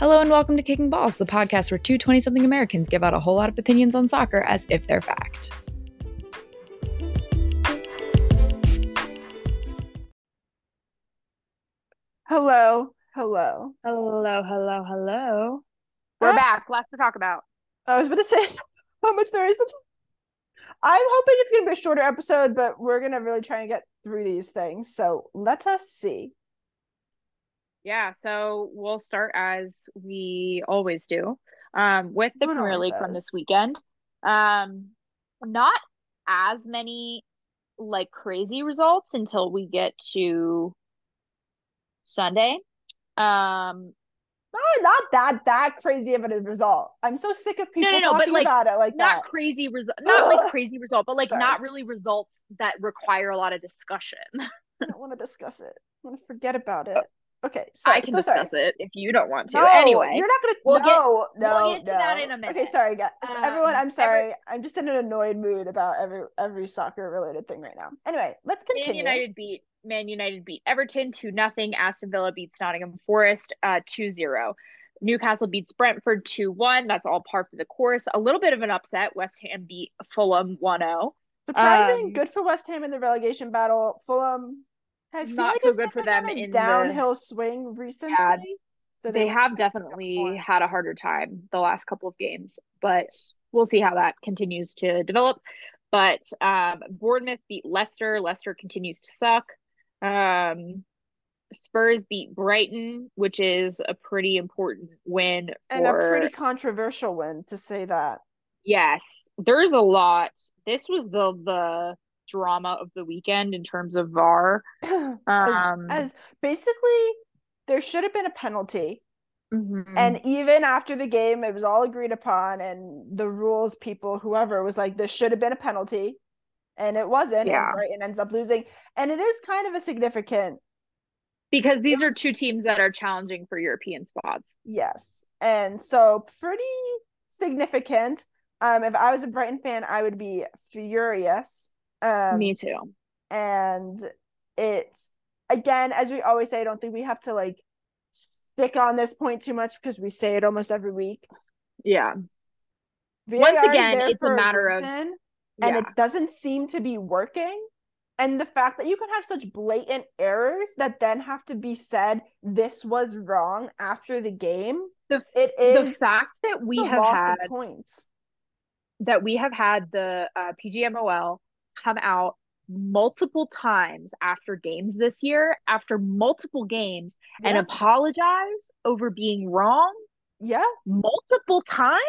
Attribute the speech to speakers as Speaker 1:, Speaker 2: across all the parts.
Speaker 1: Hello and welcome to Kicking Balls, the podcast where two 20 something Americans give out a whole lot of opinions on soccer as if they're fact.
Speaker 2: Hello, hello.
Speaker 1: Hello, hello, hello. We're ah! back. Lots to talk about.
Speaker 2: I was about to say how much there is. To I'm hoping it's going to be a shorter episode, but we're going to really try and get through these things. So let us see.
Speaker 1: Yeah, so we'll start as we always do um, with the Premier League from this weekend. Um, not as many like crazy results until we get to Sunday. Um,
Speaker 2: No, not that that crazy of a result. I'm so sick of people
Speaker 1: no, no, but,
Speaker 2: talking
Speaker 1: like,
Speaker 2: about it like
Speaker 1: not
Speaker 2: that.
Speaker 1: crazy result, not like crazy result, but like
Speaker 2: Sorry.
Speaker 1: not really results that require a lot of discussion.
Speaker 2: I don't want to discuss it. I want to forget about it. Okay, so,
Speaker 1: I can
Speaker 2: so sorry.
Speaker 1: discuss it if you don't want to.
Speaker 2: No,
Speaker 1: anyway,
Speaker 2: you're not gonna.
Speaker 1: We'll get-
Speaker 2: no, no,
Speaker 1: we'll get to
Speaker 2: no.
Speaker 1: that in a minute.
Speaker 2: Okay, sorry, guys. Everyone,
Speaker 1: Um,
Speaker 2: I'm sorry. I'm just in an annoyed mood about every every soccer related thing right now. Anyway, let's continue. Man.
Speaker 1: United beat Man United beat Everton 2 nothing. Aston Villa beats Nottingham Forest uh 2-0. Newcastle beats Brentford 2-1. That's all par for the course. A little bit of an upset. West Ham beat Fulham oh. 1-0.
Speaker 2: Surprising,
Speaker 1: Um,
Speaker 2: good for West Ham in the relegation battle. Fulham, I feel
Speaker 1: Not
Speaker 2: like
Speaker 1: so good for them in the-
Speaker 2: downhill swing recently.
Speaker 1: Yeah,
Speaker 2: so
Speaker 1: They
Speaker 2: were
Speaker 1: have
Speaker 2: trying to make up
Speaker 1: definitely had a harder time the last couple of games, but we'll see how that continues to develop. But um, Bournemouth beat Leicester. Leicester continues to suck. Um, Spurs beat Brighton, which is a pretty important win
Speaker 2: and
Speaker 1: for
Speaker 2: a pretty controversial win to say that.
Speaker 1: Yes, there's a lot. This was the the drama of the weekend in terms of VAR.
Speaker 2: as,
Speaker 1: Um,
Speaker 2: as basically, there should have been a penalty.
Speaker 1: Mhm.
Speaker 2: And even after the game, it was all agreed upon, and the rules people, whoever, was like, this should have been a penalty. And it wasn't.
Speaker 1: Yeah.
Speaker 2: And Brighton ends up losing. And it is kind of a significant
Speaker 1: because these are two teams that are challenging for European spots.
Speaker 2: yes. And so pretty significant. Um, if I was a Brighton fan, I would be furious. Um,
Speaker 1: Me too.
Speaker 2: and it's again as we always say i don't think we have to like stick on this point too much because we say it almost every week
Speaker 1: Yeah.
Speaker 2: VAR is
Speaker 1: again, it's a matter of-
Speaker 2: reason, and
Speaker 1: yeah.
Speaker 2: it doesn't seem to be working and the fact that you can have such blatant errors that then have to be said this was wrong after the game
Speaker 1: The
Speaker 2: it
Speaker 1: the fact that we have had
Speaker 2: points
Speaker 1: that we have had the uh, PGMOL come out multiple times after games this year, after multiple games, and apologize over being wrong
Speaker 2: yeah
Speaker 1: multiple times.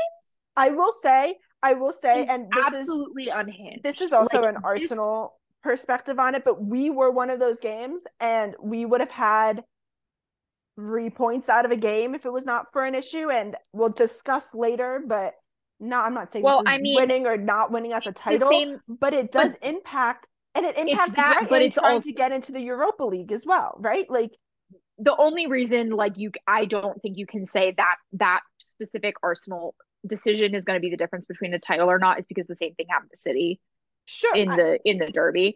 Speaker 2: i will say i will say and this is
Speaker 1: absolutely unhinged.
Speaker 2: this is also
Speaker 1: Like,
Speaker 2: an
Speaker 1: this-
Speaker 2: Arsenal perspective on it, but we were one of those games and we would have had three points out of a game if it was not for an issue. And we'll discuss later, but no, I'm not saying
Speaker 1: Well, I mean,
Speaker 2: winning or not winning as a title,
Speaker 1: same
Speaker 2: but it does impact and it impacts
Speaker 1: that,
Speaker 2: Brighton
Speaker 1: but it's
Speaker 2: trying
Speaker 1: also-
Speaker 2: to get into the Europa League as well, right? Like
Speaker 1: the only reason like you I don't think you can say that that specific Arsenal decision is going to be the difference between a title or not is because the same thing happened to City
Speaker 2: sure
Speaker 1: in
Speaker 2: I-
Speaker 1: the in the derby.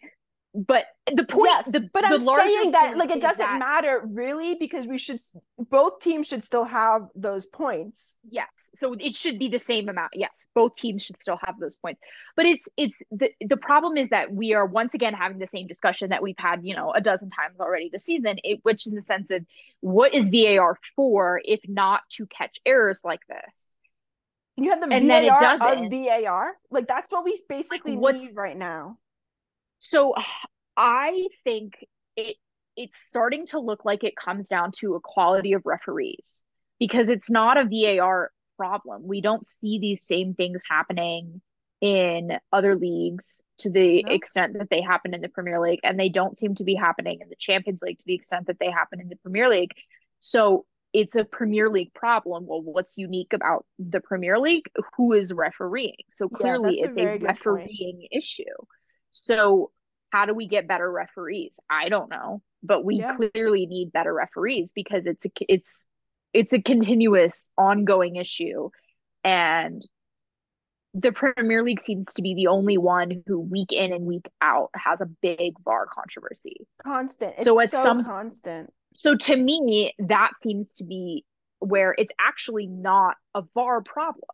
Speaker 1: But the point
Speaker 2: yes,
Speaker 1: the,
Speaker 2: but
Speaker 1: the
Speaker 2: I'm saying that like it doesn't
Speaker 1: that-
Speaker 2: matter really because we should both teams should still have those points.
Speaker 1: Yes. So it should be the same amount. Yes. Both teams should still have those points. But it's it's the the problem is that we are once again having the same discussion that we've had, you know, a dozen times already this season, it, which in the sense of what is VAR for if not to catch errors like this?
Speaker 2: You have the
Speaker 1: And then it doesn't.
Speaker 2: of VAR. Like that's what we basically
Speaker 1: what's-
Speaker 2: need right now.
Speaker 1: So I think it it's starting to look like it comes down to a quality of referees because it's not a VAR problem. We don't see these same things happening in other leagues to the
Speaker 2: No.
Speaker 1: extent that they happen in the Premier League and they don't seem to be happening in the Champions League to the extent that they happen in the Premier League. So it's a Premier League problem. Well, what's unique about the Premier League? Who is refereeing? So clearly
Speaker 2: a
Speaker 1: it's a,
Speaker 2: very good point.
Speaker 1: refereeing issue. So how do we get better referees? I don't know, but we
Speaker 2: Yeah.
Speaker 1: clearly need better referees because it's a it's it's a continuous ongoing issue and the Premier League seems to be the only one who week in and week out has a big VAR controversy.
Speaker 2: Constant. It's
Speaker 1: So
Speaker 2: so,
Speaker 1: at some-
Speaker 2: constant.
Speaker 1: So to me, that seems to be where it's actually not a VAR problem.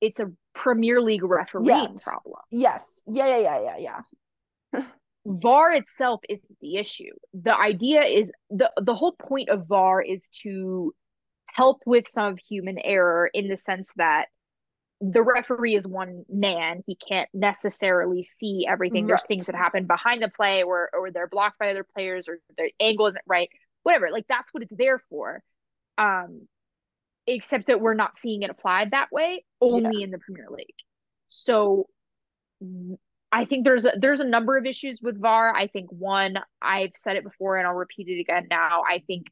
Speaker 1: It's a Premier League refereeing
Speaker 2: Yeah.
Speaker 1: problem.
Speaker 2: Yes. Yeah, yeah, yeah, yeah, yeah.
Speaker 1: VAR itself isn't the issue. The idea is the the whole point of VAR is to help with some of human error in the sense that the referee is one man. He can't necessarily see everything. There's things that happen behind the play or or they're blocked by other players or their angle isn't right. Whatever. Like that's what it's there for. Um except that we're not seeing it applied that way only in the Premier League. So I think there's a, there's a number of issues with VAR. I think one, I've said it before and I'll repeat it again now. I think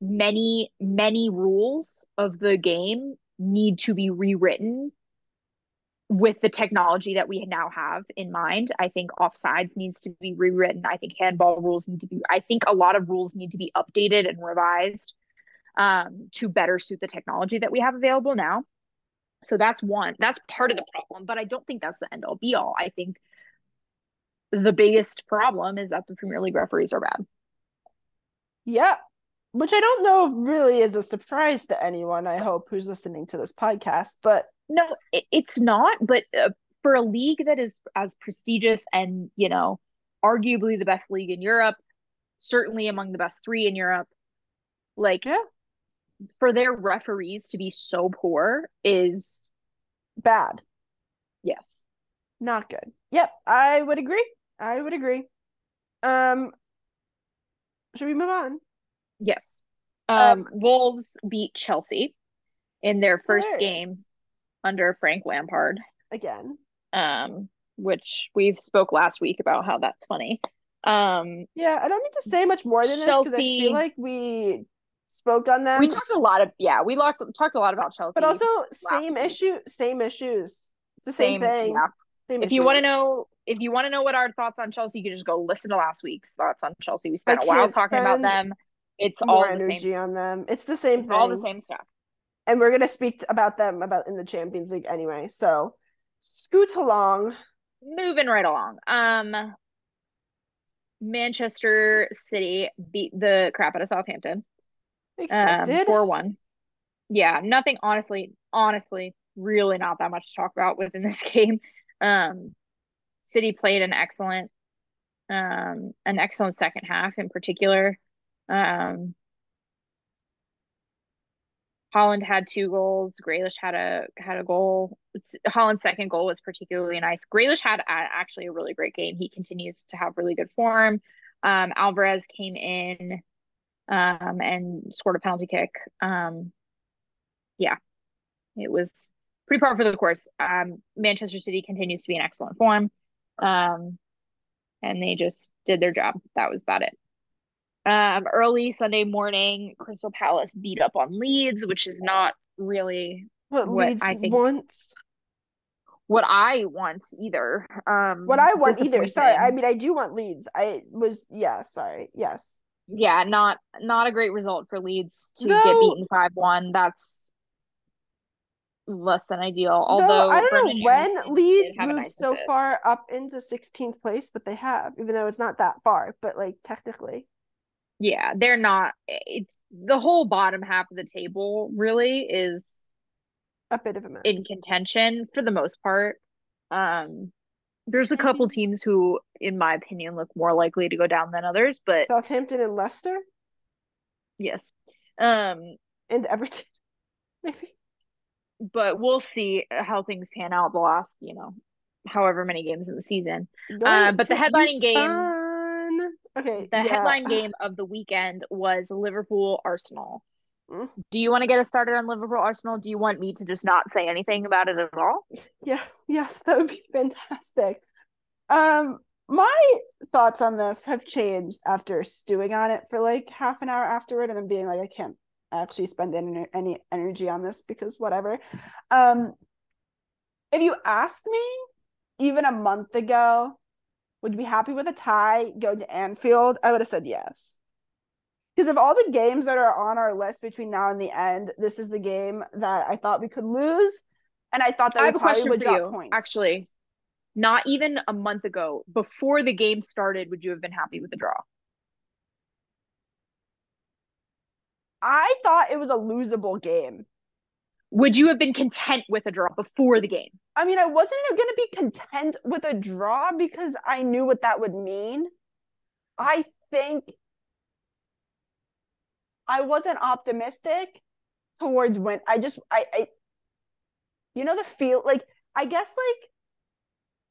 Speaker 1: many many rules of the game need to be rewritten with the technology that we now have in mind. I think offsides needs to be rewritten. I think handball rules need to be I think a lot of rules need to be updated and revised um, to better suit the technology that we have available now. So that's one. That's part of the problem, but I don't think that's the end all be all. I think the biggest problem is that the Premier League referees are bad.
Speaker 2: Yeah. Which I don't know if really is a surprise to anyone, I hope, who's listening to this podcast. But
Speaker 1: No, it, it's not, but uh, for a league that is as prestigious and, you know, arguably the best league in Europe, certainly among the best 3 in Europe, like
Speaker 2: Yeah.
Speaker 1: for their referees to be so poor is
Speaker 2: bad.
Speaker 1: yes.
Speaker 2: Not good. Yep, I would agree. I would agree. Um should we move on?
Speaker 1: Yes.
Speaker 2: Um,
Speaker 1: Um, Wolves beat Chelsea in their first game under Frank Lampard.
Speaker 2: Again.
Speaker 1: um, which we've spoke last week about how that's funny. Um,
Speaker 2: Yeah, I don't need to say much more than this because I feel like we spoke on them.
Speaker 1: we talked a lot of yeah, we locked, talked a lot about Chelsea.
Speaker 2: but also same
Speaker 1: week.
Speaker 2: issue, same issues. It's the same, thing.
Speaker 1: Yeah.
Speaker 2: Same
Speaker 1: If you want to know, if you want to know what our thoughts on Chelsea, you can just go listen to last week's thoughts on Chelsea. We spent
Speaker 2: I
Speaker 1: a while talking about them. It's all the
Speaker 2: energy
Speaker 1: same.
Speaker 2: on them. It's the same
Speaker 1: It's
Speaker 2: thing.
Speaker 1: all the same stuff.
Speaker 2: And we're gonna speak about them about in the Champions League anyway. So scoot along.
Speaker 1: Moving right along. Um, Manchester City beat the crap out of Southampton. um,
Speaker 2: Expected.
Speaker 1: four one. Yeah, nothing. Honestly, honestly, really not that much to talk about within this game. Um, City played an excellent, um, an excellent second half in particular. Um, Haaland had two goals. Grealish had a had a goal. It's- Haaland's second goal was particularly nice. Grealish had a, actually a really great game. He continues to have really good form. Um, Alvarez came in um, and scored a penalty kick. Um, yeah, it was pretty par for the course. Um, Manchester City continues to be in excellent form, um, and they just did their job. That was about it. Um, early Sunday morning, Crystal Palace beat up on Leeds, which is not really
Speaker 2: what
Speaker 1: what
Speaker 2: Leeds
Speaker 1: I think-
Speaker 2: wants.
Speaker 1: what I want either. Um,
Speaker 2: What I want either. Sorry, I mean I do want Leeds. I was yeah, sorry. Yes.
Speaker 1: yeah, not not a great result for Leeds to
Speaker 2: No.
Speaker 1: get beaten five one. That's less than ideal. Although
Speaker 2: Though I don't
Speaker 1: Brenden
Speaker 2: know when
Speaker 1: Aaronson
Speaker 2: Leeds
Speaker 1: did have a
Speaker 2: moved
Speaker 1: nice
Speaker 2: so
Speaker 1: assist.
Speaker 2: far up into 16th place, but they have, even though it's not that far, but like technically.
Speaker 1: Yeah, they're not. It's the whole bottom half of the table really is
Speaker 2: A bit of a mess.
Speaker 1: in contention for the most part. Um, there's a couple teams who, in my opinion, look more likely to go down than others, but
Speaker 2: Southampton and Leicester
Speaker 1: yes. Um,
Speaker 2: and Everton, maybe.
Speaker 1: But we'll see how things pan out the last, you know, however many games in the season.
Speaker 2: Going
Speaker 1: but the headlining game-.
Speaker 2: Okay.
Speaker 1: The
Speaker 2: yeah.
Speaker 1: headline game of the weekend was Liverpool Arsenal.
Speaker 2: Mm.
Speaker 1: Do you want to get us started on Liverpool Arsenal? Do you want me to just not say anything about it at all?
Speaker 2: Yeah, yes, that would be fantastic. Um, my thoughts on this have changed after stewing on it for like half an hour afterward and then being like, I can't actually spend any, any energy on this because whatever. Um, if you asked me even a month ago, would you be happy with a tie going to Anfield? I would have said yes. Because of all the games that are on our list between now and the end, this is the game that I thought we could lose. And I thought that
Speaker 1: I have a question
Speaker 2: would
Speaker 1: for you.
Speaker 2: points.
Speaker 1: Actually, not even a month ago, before the game started, would you have been happy with the draw?
Speaker 2: I thought it was a losable game.
Speaker 1: Would you have been content with a draw before the game?
Speaker 2: I mean, I wasn't going to be content with a draw because I knew what that would mean. I think I wasn't optimistic towards when I just I I you know the feel like I guess like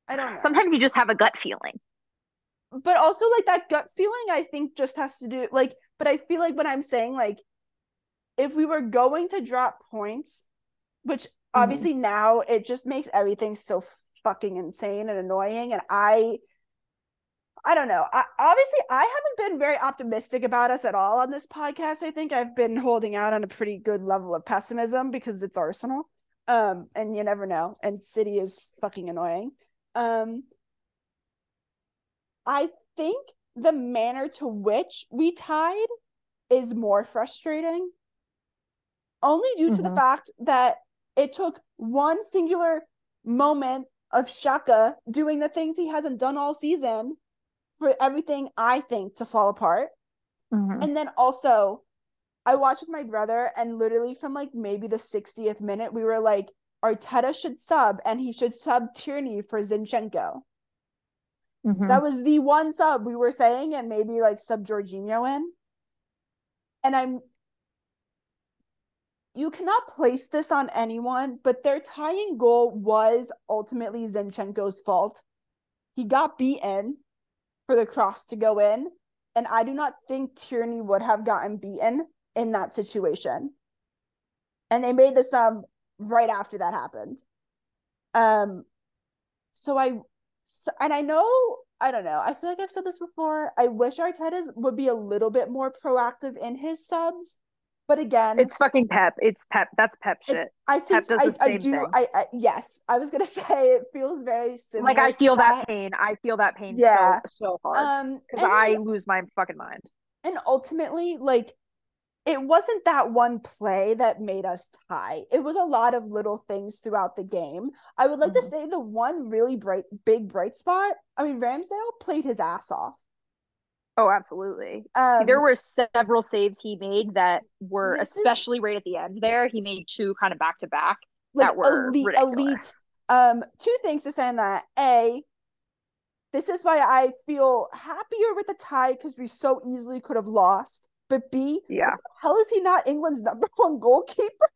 Speaker 2: I don't know.
Speaker 1: Sometimes you just have a gut feeling.
Speaker 2: But also like that gut feeling I think just has to do like but I feel like when I'm saying like if we were going to drop points, which mm-hmm. obviously mm-hmm. now it just makes everything so fucking insane and annoying and I I don't know. I, obviously, I haven't been very optimistic about us at all on this podcast. I think I've been holding out on a pretty good level of pessimism because it's Arsenal. Um, and you never know. And City is fucking annoying. Um, I think the manner to which we tied is more frustrating, only due mm-hmm. to the mm-hmm. fact that it took one singular moment of Xhaka doing the things he hasn't done all season for everything I think to fall apart. Mm-hmm. And then also, I watched with my brother, and literally from like maybe the 60th minute, we were like, Arteta should sub and he should sub Tierney for Zinchenko. Mm-hmm. That was the one sub we were saying, and maybe like sub Jorginho in. And I'm you cannot place this on anyone, but their tying goal was ultimately Zinchenko's fault. He got beaten for the cross to go in, and I do not think Tierney would have gotten beaten in that situation. And they made the sub right after that happened. Um, so I, so, and I know, I don't know. I feel like I've said this before. I wish Arteta would be a little bit more proactive in his subs, but again,
Speaker 1: it's fucking Pep. It's Pep. That's Pep shit.
Speaker 2: I think I, I, do. I, I, yes, I was gonna say it feels very similar.
Speaker 1: Like I feel that, that pain. I feel that pain. Yeah, so, so hard. Um, because I lose my fucking mind.
Speaker 2: And ultimately, like it wasn't that one play that made us tie. It was a lot of little things throughout the game. I would like mm-hmm. to say the one really bright, big bright spot. I mean, Ramsdale played his ass off.
Speaker 1: Oh, absolutely. Um, there were several saves he made that were especially is, right at the end there. He made two kind of back to back that were elite, elite.
Speaker 2: Um, two things to say on that. A, this is why I feel happier with the tie because we so easily could have lost. But B,
Speaker 1: yeah,
Speaker 2: hell is he not England's number one goalkeeper?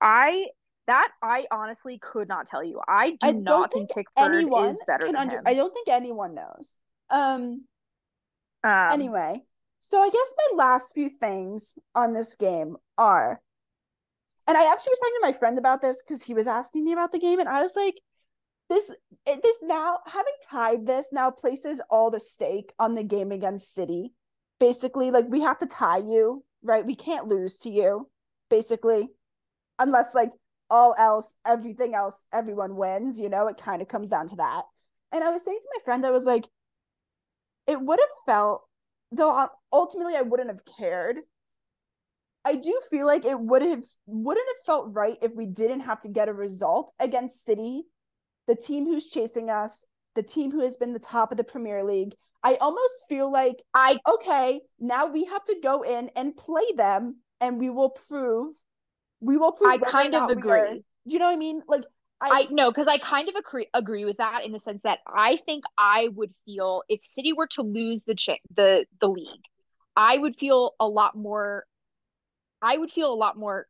Speaker 1: I that I honestly could not tell you. I do I not think, think Pickford anyone is better than under, him.
Speaker 2: I don't think anyone knows. Um, um anyway, so I guess my last few things on this game are and I actually was talking to my friend about this because he was asking me about the game, and I was like, this this now having tied this now places all the stake on the game against City basically like we have to tie you, right? We can't lose to you, basically. Unless like all else, everything else, everyone wins, you know, it kind of comes down to that. And I was saying to my friend, I was like, it would have felt, though um, ultimately I wouldn't have cared. I do feel like it would have wouldn't have felt right if we didn't have to get a result against City, the team who's chasing us, the team who has been the top of the Premier League, I almost feel like I okay, now we have to go in and play them and we will prove we will prove
Speaker 1: I kind of agree. Are,
Speaker 2: you know what I mean? Like
Speaker 1: I, I know because I kind of agree agree with that in the sense that I think I would feel if City were to lose the ch- the the league, I would feel a lot more. I would feel a lot more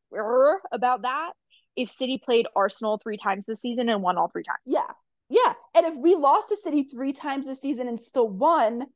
Speaker 1: about that if City played Arsenal three times this season and won all three times.
Speaker 2: Yeah, yeah. And if we lost to City three times this season and still won,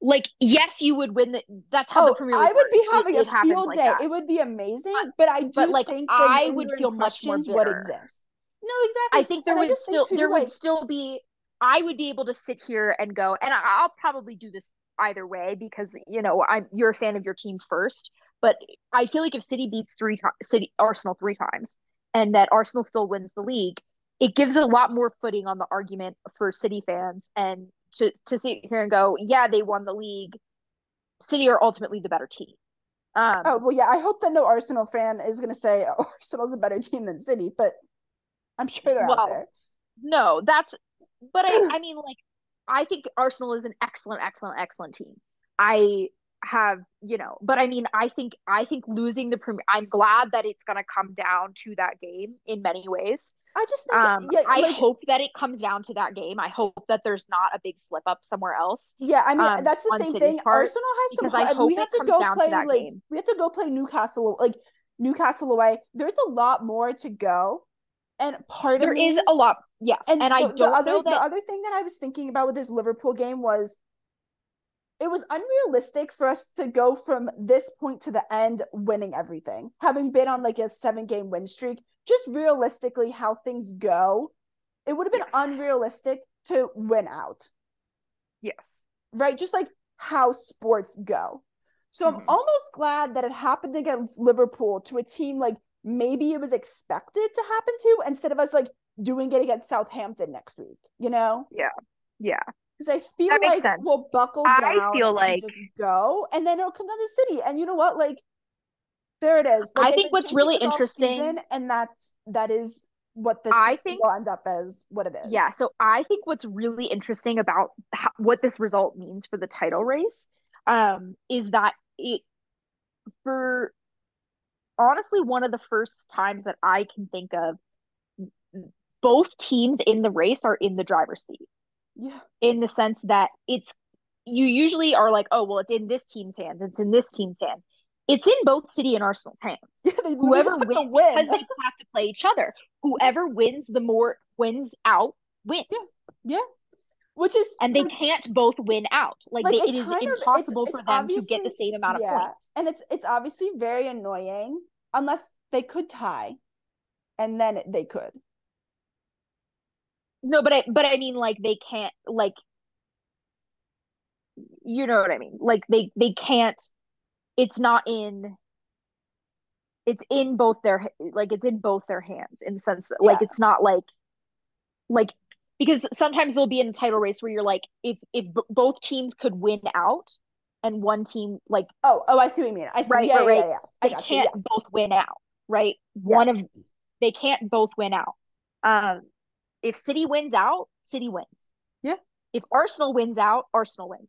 Speaker 1: like yes, you would win. The, that's how oh, the Premier League.
Speaker 2: I would be having it, a field day. Like it would be amazing. But I do but like think
Speaker 1: I would feel much more bitter.
Speaker 2: what exists. No, exactly.
Speaker 1: I think there and would still too, there like, would still be. I would be able to sit here and go, and I'll probably do this either way because you know I'm you're a fan of your team first. But I feel like if City beats three times, City Arsenal three times, and that Arsenal still wins the league, it gives a lot more footing on the argument for City fans and to to sit here and go, yeah, they won the league. City are ultimately the better team.
Speaker 2: Um, oh well, yeah. I hope that no Arsenal fan is going to say oh, Arsenal's a better team than City, but I'm sure they're well, out there.
Speaker 1: No, that's. But I, I mean, like, I think Arsenal is an excellent, excellent, excellent team. I have you know but i mean i think i think losing the premier i'm glad that it's going to come down to that game in many ways
Speaker 2: I just think,
Speaker 1: um
Speaker 2: yeah,
Speaker 1: i
Speaker 2: like,
Speaker 1: hope that it comes down to that game i hope that there's not a big slip up somewhere else
Speaker 2: yeah, I mean
Speaker 1: um,
Speaker 2: that's the same
Speaker 1: City's
Speaker 2: thing.
Speaker 1: part,
Speaker 2: Arsenal has some.
Speaker 1: I hope
Speaker 2: we
Speaker 1: it
Speaker 2: have to
Speaker 1: comes
Speaker 2: go
Speaker 1: down to
Speaker 2: play
Speaker 1: that
Speaker 2: like
Speaker 1: game.
Speaker 2: we have to go play Newcastle like Newcastle away. There's a lot more to go, and part
Speaker 1: there
Speaker 2: of there
Speaker 1: is a lot yes and,
Speaker 2: and
Speaker 1: i
Speaker 2: the,
Speaker 1: don't
Speaker 2: the other
Speaker 1: know that
Speaker 2: the other thing that I was thinking about with this Liverpool game was it was unrealistic for us to go from this point to the end winning everything. Having been on like a seven game win streak, just realistically how things go, it would have been
Speaker 1: Yes.
Speaker 2: unrealistic to win out,
Speaker 1: yes
Speaker 2: right? Just like how sports go. So I'm
Speaker 1: Mhm.
Speaker 2: almost glad that it happened against Liverpool to a team like maybe it was expected to happen to instead of us like doing it against Southampton next week, you know?
Speaker 1: yeah Yeah.
Speaker 2: Because I feel
Speaker 1: That
Speaker 2: like
Speaker 1: sense.
Speaker 2: we'll buckle down.
Speaker 1: I
Speaker 2: down
Speaker 1: feel
Speaker 2: and
Speaker 1: like-
Speaker 2: just go, and then it'll come down to City. And you know what? Like, there it is. Like,
Speaker 1: I think what's really interesting-
Speaker 2: season, and that's that is what this
Speaker 1: I think-
Speaker 2: will end up as what it is.
Speaker 1: Yeah, so I think what's really interesting about how, what this result means for the title race um, is that it, for honestly, one of the first times that I can think of, both teams in the race are in the driver's seat
Speaker 2: yeah,
Speaker 1: in the sense that it's, you usually are like, oh, well, it's in this team's hands, it's in this team's hands. It's in both City and Arsenal's hands
Speaker 2: yeah. They
Speaker 1: whoever wins
Speaker 2: win.
Speaker 1: because they have to play each other. Whoever wins the more wins out wins,
Speaker 2: which is
Speaker 1: and they can't both win out. Like,
Speaker 2: Like,
Speaker 1: they,
Speaker 2: it
Speaker 1: it is
Speaker 2: kind of- it's-
Speaker 1: impossible
Speaker 2: it's
Speaker 1: for them to get the same amount of points.
Speaker 2: and it's it's obviously very annoying unless they could tie, and then they could.
Speaker 1: No, but I but I mean like they can't like you know what I mean. Like they they can't. It's not in. It's in both their like it's in both their hands in the sense that like it's not like like because sometimes there'll be in a title race where you're like if if b- both teams could win out and one team like
Speaker 2: Oh, oh, I see what you mean. I see.
Speaker 1: Right,
Speaker 2: yeah,
Speaker 1: right,
Speaker 2: yeah, yeah, yeah. I
Speaker 1: they can't
Speaker 2: Yeah.
Speaker 1: both win out, right? One of they can't both win out. Um, if City wins out, City wins.
Speaker 2: Yeah.
Speaker 1: If Arsenal wins out, Arsenal wins.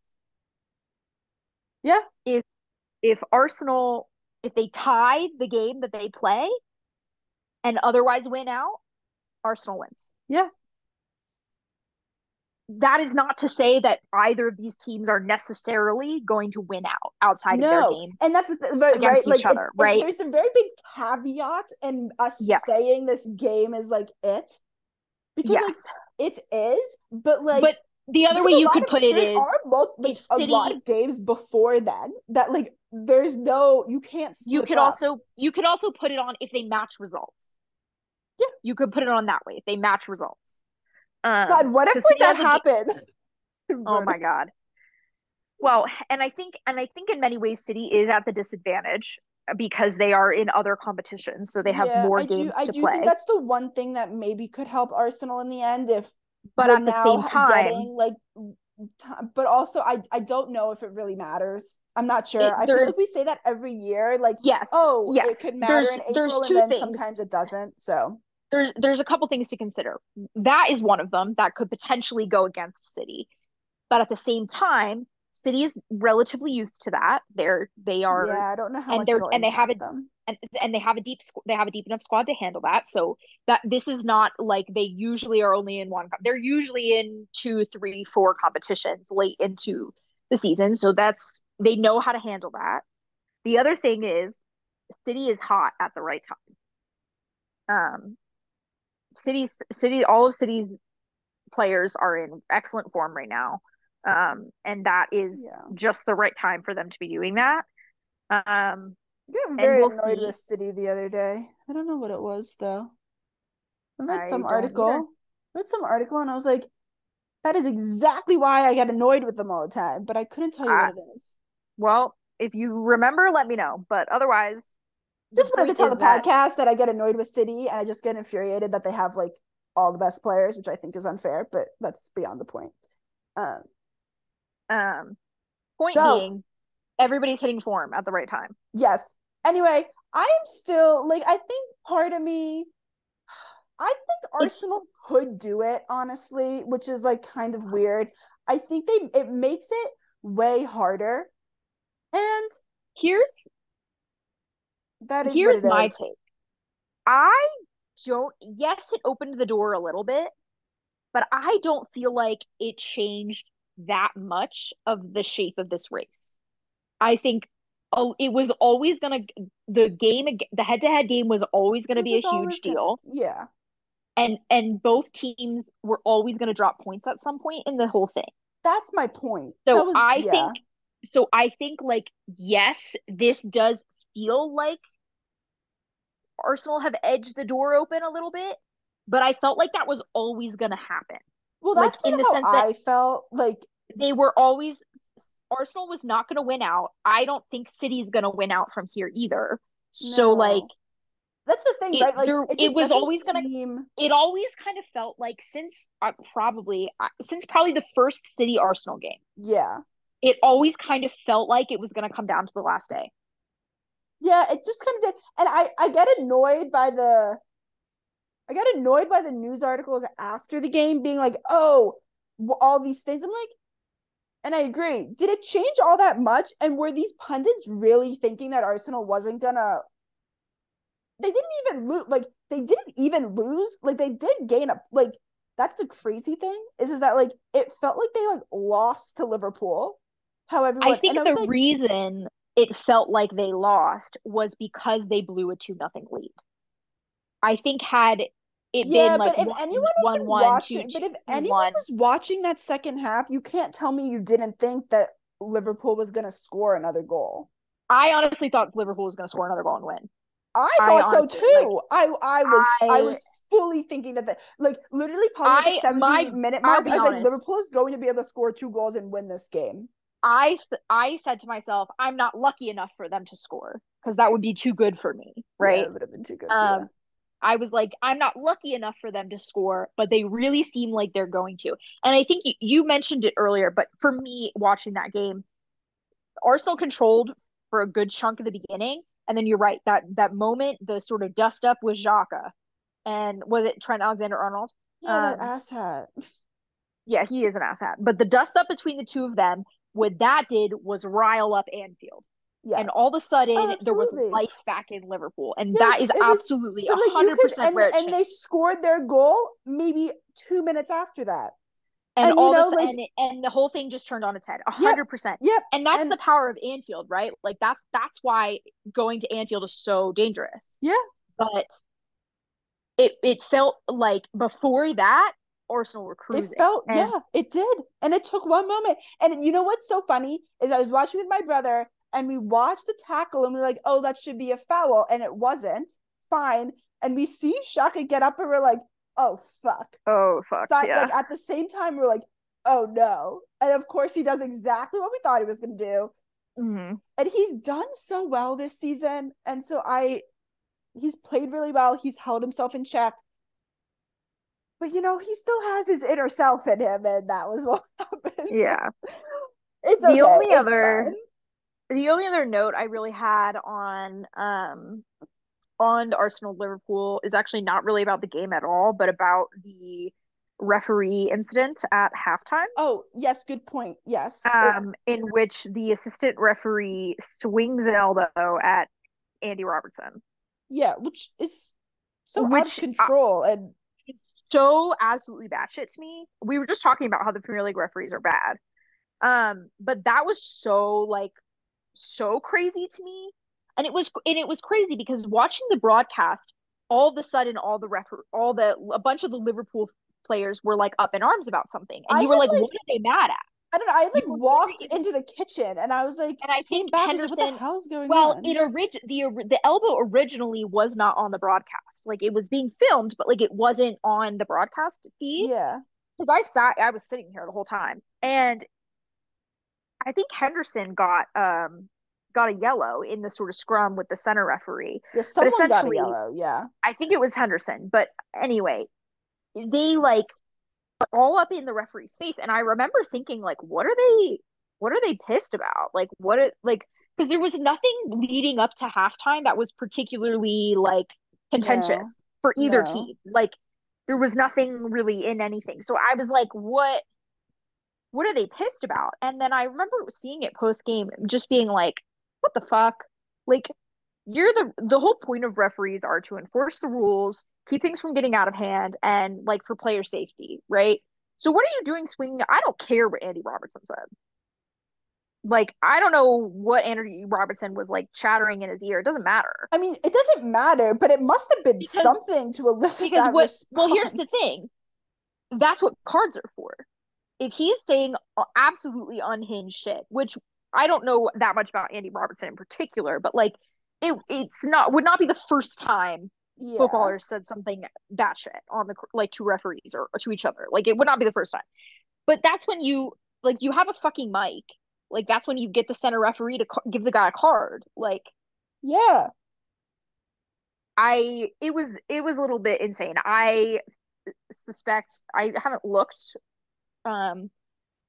Speaker 2: Yeah.
Speaker 1: If if Arsenal if they tie the game that they play and otherwise win out, Arsenal wins.
Speaker 2: Yeah.
Speaker 1: That is not to say that either of these teams are necessarily going to win out outside of their
Speaker 2: No,
Speaker 1: game.
Speaker 2: and that's the th- right,
Speaker 1: against
Speaker 2: right.
Speaker 1: each
Speaker 2: Like,
Speaker 1: other, right?
Speaker 2: there's a very big caveat in us
Speaker 1: Yes.
Speaker 2: saying this game is like it, because like, it is, but like,
Speaker 1: but the other way you could
Speaker 2: of-
Speaker 1: put it
Speaker 2: there
Speaker 1: is
Speaker 2: are both like
Speaker 1: if
Speaker 2: a lot of games before then that like there's no you can't.
Speaker 1: you could
Speaker 2: up.
Speaker 1: also you could also put it on if they match results.
Speaker 2: Yeah.
Speaker 1: You could put it on that way if they match results. Um,
Speaker 2: God, what if like that happened?
Speaker 1: Oh my god. Well, and I think and I think in many ways City is at the disadvantage because they are in other competitions, so they have
Speaker 2: Yeah,
Speaker 1: more
Speaker 2: I
Speaker 1: games
Speaker 2: do, I
Speaker 1: to
Speaker 2: do
Speaker 1: play.
Speaker 2: think that's the one thing that maybe could help Arsenal in the end if
Speaker 1: But at the same time,
Speaker 2: getting like ti- but also I I don't know if it really matters. I'm not sure.
Speaker 1: It-
Speaker 2: I feel like we say that every year like
Speaker 1: yes,
Speaker 2: oh
Speaker 1: yes,
Speaker 2: it could matter
Speaker 1: there's
Speaker 2: in April and then
Speaker 1: things.
Speaker 2: sometimes it doesn't. So
Speaker 1: there's there's a couple things to consider. That is one of them that could potentially go against City. But at the same time, City is relatively used to that. They're they are
Speaker 2: yeah, I don't know how
Speaker 1: and
Speaker 2: much
Speaker 1: they're- and they have
Speaker 2: impact them.
Speaker 1: and and they have a deep they have a deep enough squad to handle that. So that this is not like they usually are only in one. They're usually in two, three, four competitions late into the season. So that's they know how to handle that. The other thing is City is hot at the right time. Um, City's City all of City's players are in excellent form right now. Um, and that is
Speaker 2: Yeah.
Speaker 1: just the right time for them to be doing that. Um,
Speaker 2: I got very
Speaker 1: we'll
Speaker 2: annoyed
Speaker 1: see.
Speaker 2: with City the other day. I don't know what it was though. I read
Speaker 1: I
Speaker 2: some article.
Speaker 1: either.
Speaker 2: read some article and I was like, that is exactly why I get annoyed with them all the time, but I couldn't tell you
Speaker 1: Ah,
Speaker 2: what it is.
Speaker 1: Well, if you remember, let me know. But otherwise,
Speaker 2: Just wanted to tell the
Speaker 1: that-
Speaker 2: podcast that I get annoyed with City and I just get infuriated that they have like all the best players, which I think is unfair, but that's beyond the point. Um,
Speaker 1: Um, point
Speaker 2: So-
Speaker 1: being, everybody's hitting form at the right time.
Speaker 2: yes. Anyway, I am still like I think part of me I think
Speaker 1: It's-
Speaker 2: Arsenal could do it, honestly, which is like kind of weird. I think they it makes it way harder. And
Speaker 1: here's
Speaker 2: that is
Speaker 1: here's my
Speaker 2: is.
Speaker 1: take. I don't yes, it opened the door a little bit, but I don't feel like it changed that much of the shape of this race. I think oh, it was always gonna the game the head to head game was always gonna
Speaker 2: It
Speaker 1: be a huge
Speaker 2: gonna-
Speaker 1: deal,
Speaker 2: Yeah.
Speaker 1: and and both teams were always gonna drop points at some point in the whole thing.
Speaker 2: That's my point.
Speaker 1: So
Speaker 2: That was-
Speaker 1: I
Speaker 2: yeah.
Speaker 1: think so I think like yes, this does feel like Arsenal have edged the door open a little bit, but I felt like that was always gonna happen.
Speaker 2: well,
Speaker 1: like,
Speaker 2: that's
Speaker 1: in the sense that-
Speaker 2: I felt like
Speaker 1: They were always Arsenal was not gonna win out. I don't think City's gonna win out from here either. So like
Speaker 2: that's the thing,
Speaker 1: It-
Speaker 2: right? Like
Speaker 1: there-
Speaker 2: it,
Speaker 1: it was always gonna-
Speaker 2: seem-
Speaker 1: it always kind of felt like since uh, probably uh, since probably the first City Arsenal game,
Speaker 2: yeah.
Speaker 1: it always kind of felt like it was gonna come down to the last day.
Speaker 2: Yeah, it just kind of did. And I I get annoyed by the I get annoyed by the news articles after the game being like, "Oh, all these things." I'm like, and I agree. Did it change all that much? And were these pundits really thinking that Arsenal wasn't gonna They didn't even lose like they didn't even lose. Like they did gain a like that's the crazy thing is is that like it felt like they like lost to Liverpool. However,
Speaker 1: I think
Speaker 2: and
Speaker 1: the
Speaker 2: like,
Speaker 1: reason it felt like they lost was because they blew a two nothing lead. I think had it
Speaker 2: yeah,
Speaker 1: been like
Speaker 2: but if
Speaker 1: one,
Speaker 2: anyone
Speaker 1: one, one,
Speaker 2: watching,
Speaker 1: two,
Speaker 2: but if anyone
Speaker 1: one,
Speaker 2: was watching that second half, you can't tell me you didn't think that Liverpool was going to score another goal.
Speaker 1: I honestly thought Liverpool was going to score another goal and win.
Speaker 2: I
Speaker 1: I
Speaker 2: thought so
Speaker 1: honestly,
Speaker 2: too. I I was I,
Speaker 1: I-
Speaker 2: was fully thinking that the like literally probably at the 70
Speaker 1: my-
Speaker 2: minute mark. I was like. Liverpool is going to be able to score two goals and win this game.
Speaker 1: I I said to myself, I'm not lucky enough for them to score because that would be too good for me, right?
Speaker 2: it would have been too good.
Speaker 1: Um, I was like, I'm not lucky enough for them to score, but they really seem like they're going to. And I think you, you mentioned it earlier, but for me, watching that game, Arsenal controlled for a good chunk of the beginning, and then you're right that that moment, the sort of dust up was Xhaka, and was it Trent Alexander Arnold?
Speaker 2: yeah, that
Speaker 1: um,
Speaker 2: ass hat.
Speaker 1: Yeah, he is an asshat. But the dust up between the two of them, what that did was rile up Anfield.
Speaker 2: Yes.
Speaker 1: And all of a sudden,
Speaker 2: Oh,
Speaker 1: there was life back in Liverpool. And
Speaker 2: Yes,
Speaker 1: that is absolutely
Speaker 2: like,
Speaker 1: hundred
Speaker 2: could-
Speaker 1: percent
Speaker 2: and,
Speaker 1: where
Speaker 2: and
Speaker 1: changed.
Speaker 2: they scored their goal maybe two minutes after that.
Speaker 1: and,
Speaker 2: and, you
Speaker 1: all
Speaker 2: know,
Speaker 1: this
Speaker 2: like-
Speaker 1: and, and the whole thing just turned on its head. A hundred percent.
Speaker 2: Yep.
Speaker 1: And that's
Speaker 2: and-
Speaker 1: the power of Anfield, right? Like that's that's why going to Anfield is so dangerous.
Speaker 2: Yeah.
Speaker 1: But it it felt like before that, Arsenal were cruising.
Speaker 2: It felt,
Speaker 1: And-
Speaker 2: yeah, it did. And it took one moment. And you know what's so funny is I was watching with my brother and we watched the tackle and we are like, oh, that should be a foul. And it wasn't. Fine. And we see Xhaka get up and we're like, oh, fuck.
Speaker 1: Oh fuck.
Speaker 2: So,
Speaker 1: yeah.
Speaker 2: Like at the same time, we're like, oh, no. And of course, he does exactly what we thought he was going to do.
Speaker 1: Mhm.
Speaker 2: And he's done so well this season. And so I, he's played really well. He's held himself in check. But you know, he still has his inner self in him, and that was what happened.
Speaker 1: Yeah.
Speaker 2: It's
Speaker 1: The
Speaker 2: okay.
Speaker 1: only
Speaker 2: It's
Speaker 1: other-
Speaker 2: fine.
Speaker 1: the only other note I really had on um on Arsenal Liverpool is actually not really about the game at all, but about the referee incident at halftime,
Speaker 2: Oh, yes, good point. Yes. It-
Speaker 1: um, in which the assistant referee swings an elbow at Andy Robertson.
Speaker 2: yeah, which is so out
Speaker 1: Which,
Speaker 2: of control. and
Speaker 1: It's so absolutely batshit to me. We were just talking about how the Premier League referees are bad. Um, but that was so like so crazy to me. And it was and it was crazy because watching the broadcast, all of a sudden all the refer all the a bunch of the Liverpool players were like up in arms about something. And
Speaker 2: I
Speaker 1: you were like,
Speaker 2: like-
Speaker 1: what are they mad at?
Speaker 2: I don't know. I like walked into the kitchen and I was like,
Speaker 1: And I
Speaker 2: came
Speaker 1: think
Speaker 2: back. Like, what the
Speaker 1: Henderson
Speaker 2: hell's going
Speaker 1: well,
Speaker 2: on?
Speaker 1: it orig the the elbow originally was not on the broadcast. Like it was being filmed, but like it wasn't on the broadcast feed.
Speaker 2: yeah.
Speaker 1: because I sat, I was sitting here the whole time, and I think Henderson got um got a yellow in the sort of scrum with the center referee.
Speaker 2: Yeah. Someone got a yellow. Yeah.
Speaker 1: I think it was Henderson, but anyway, they like all up in the referee's face, and I remember thinking like, what are they, what are they pissed about? Like, what it like because there was nothing leading up to halftime that was particularly like contentious for either
Speaker 2: No.
Speaker 1: team. Like there was nothing really in anything. So I was like, what what are they pissed about? And then I remember seeing it post game just being like, what the fuck? Like, you're the the whole point of referees are to enforce the rules, keep things from getting out of hand, and like for player safety, right? So what are you doing swinging? I don't care what Andy Robertson said. Like I don't know what Andy Robertson was like chattering in his ear. It doesn't matter.
Speaker 2: I mean, it doesn't matter, but it must have been because, something to elicit because that what, response.
Speaker 1: Well, here's the thing. That's what cards are for. If he's saying uh, absolutely unhinged shit, which I don't know that much about Andy Robertson in particular, but like it it's not would not be the first time yeah. footballers said something that shit on the like to referees or, or to each other. Like it would not be the first time. But that's when you like you have a fucking mic. Like that's when you get the center referee to ca- give the guy a card. Like
Speaker 2: yeah.
Speaker 1: I it was it was a little bit insane. I suspect I haven't looked um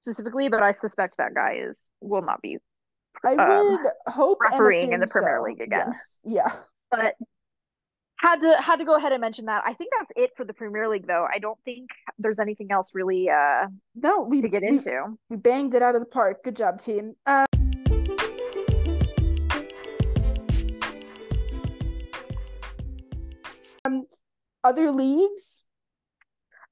Speaker 1: specifically, but I suspect that guy is will not be
Speaker 2: I um, would hope
Speaker 1: refereeing in the Premier so. League again.
Speaker 2: Yes. Yeah.
Speaker 1: But had to had to go ahead and mention that. I think that's it for the Premier League though. I don't think there's anything else really uh
Speaker 2: no we
Speaker 1: to get
Speaker 2: we,
Speaker 1: into.
Speaker 2: We banged it out of the park. Good job, team. Um, um other leagues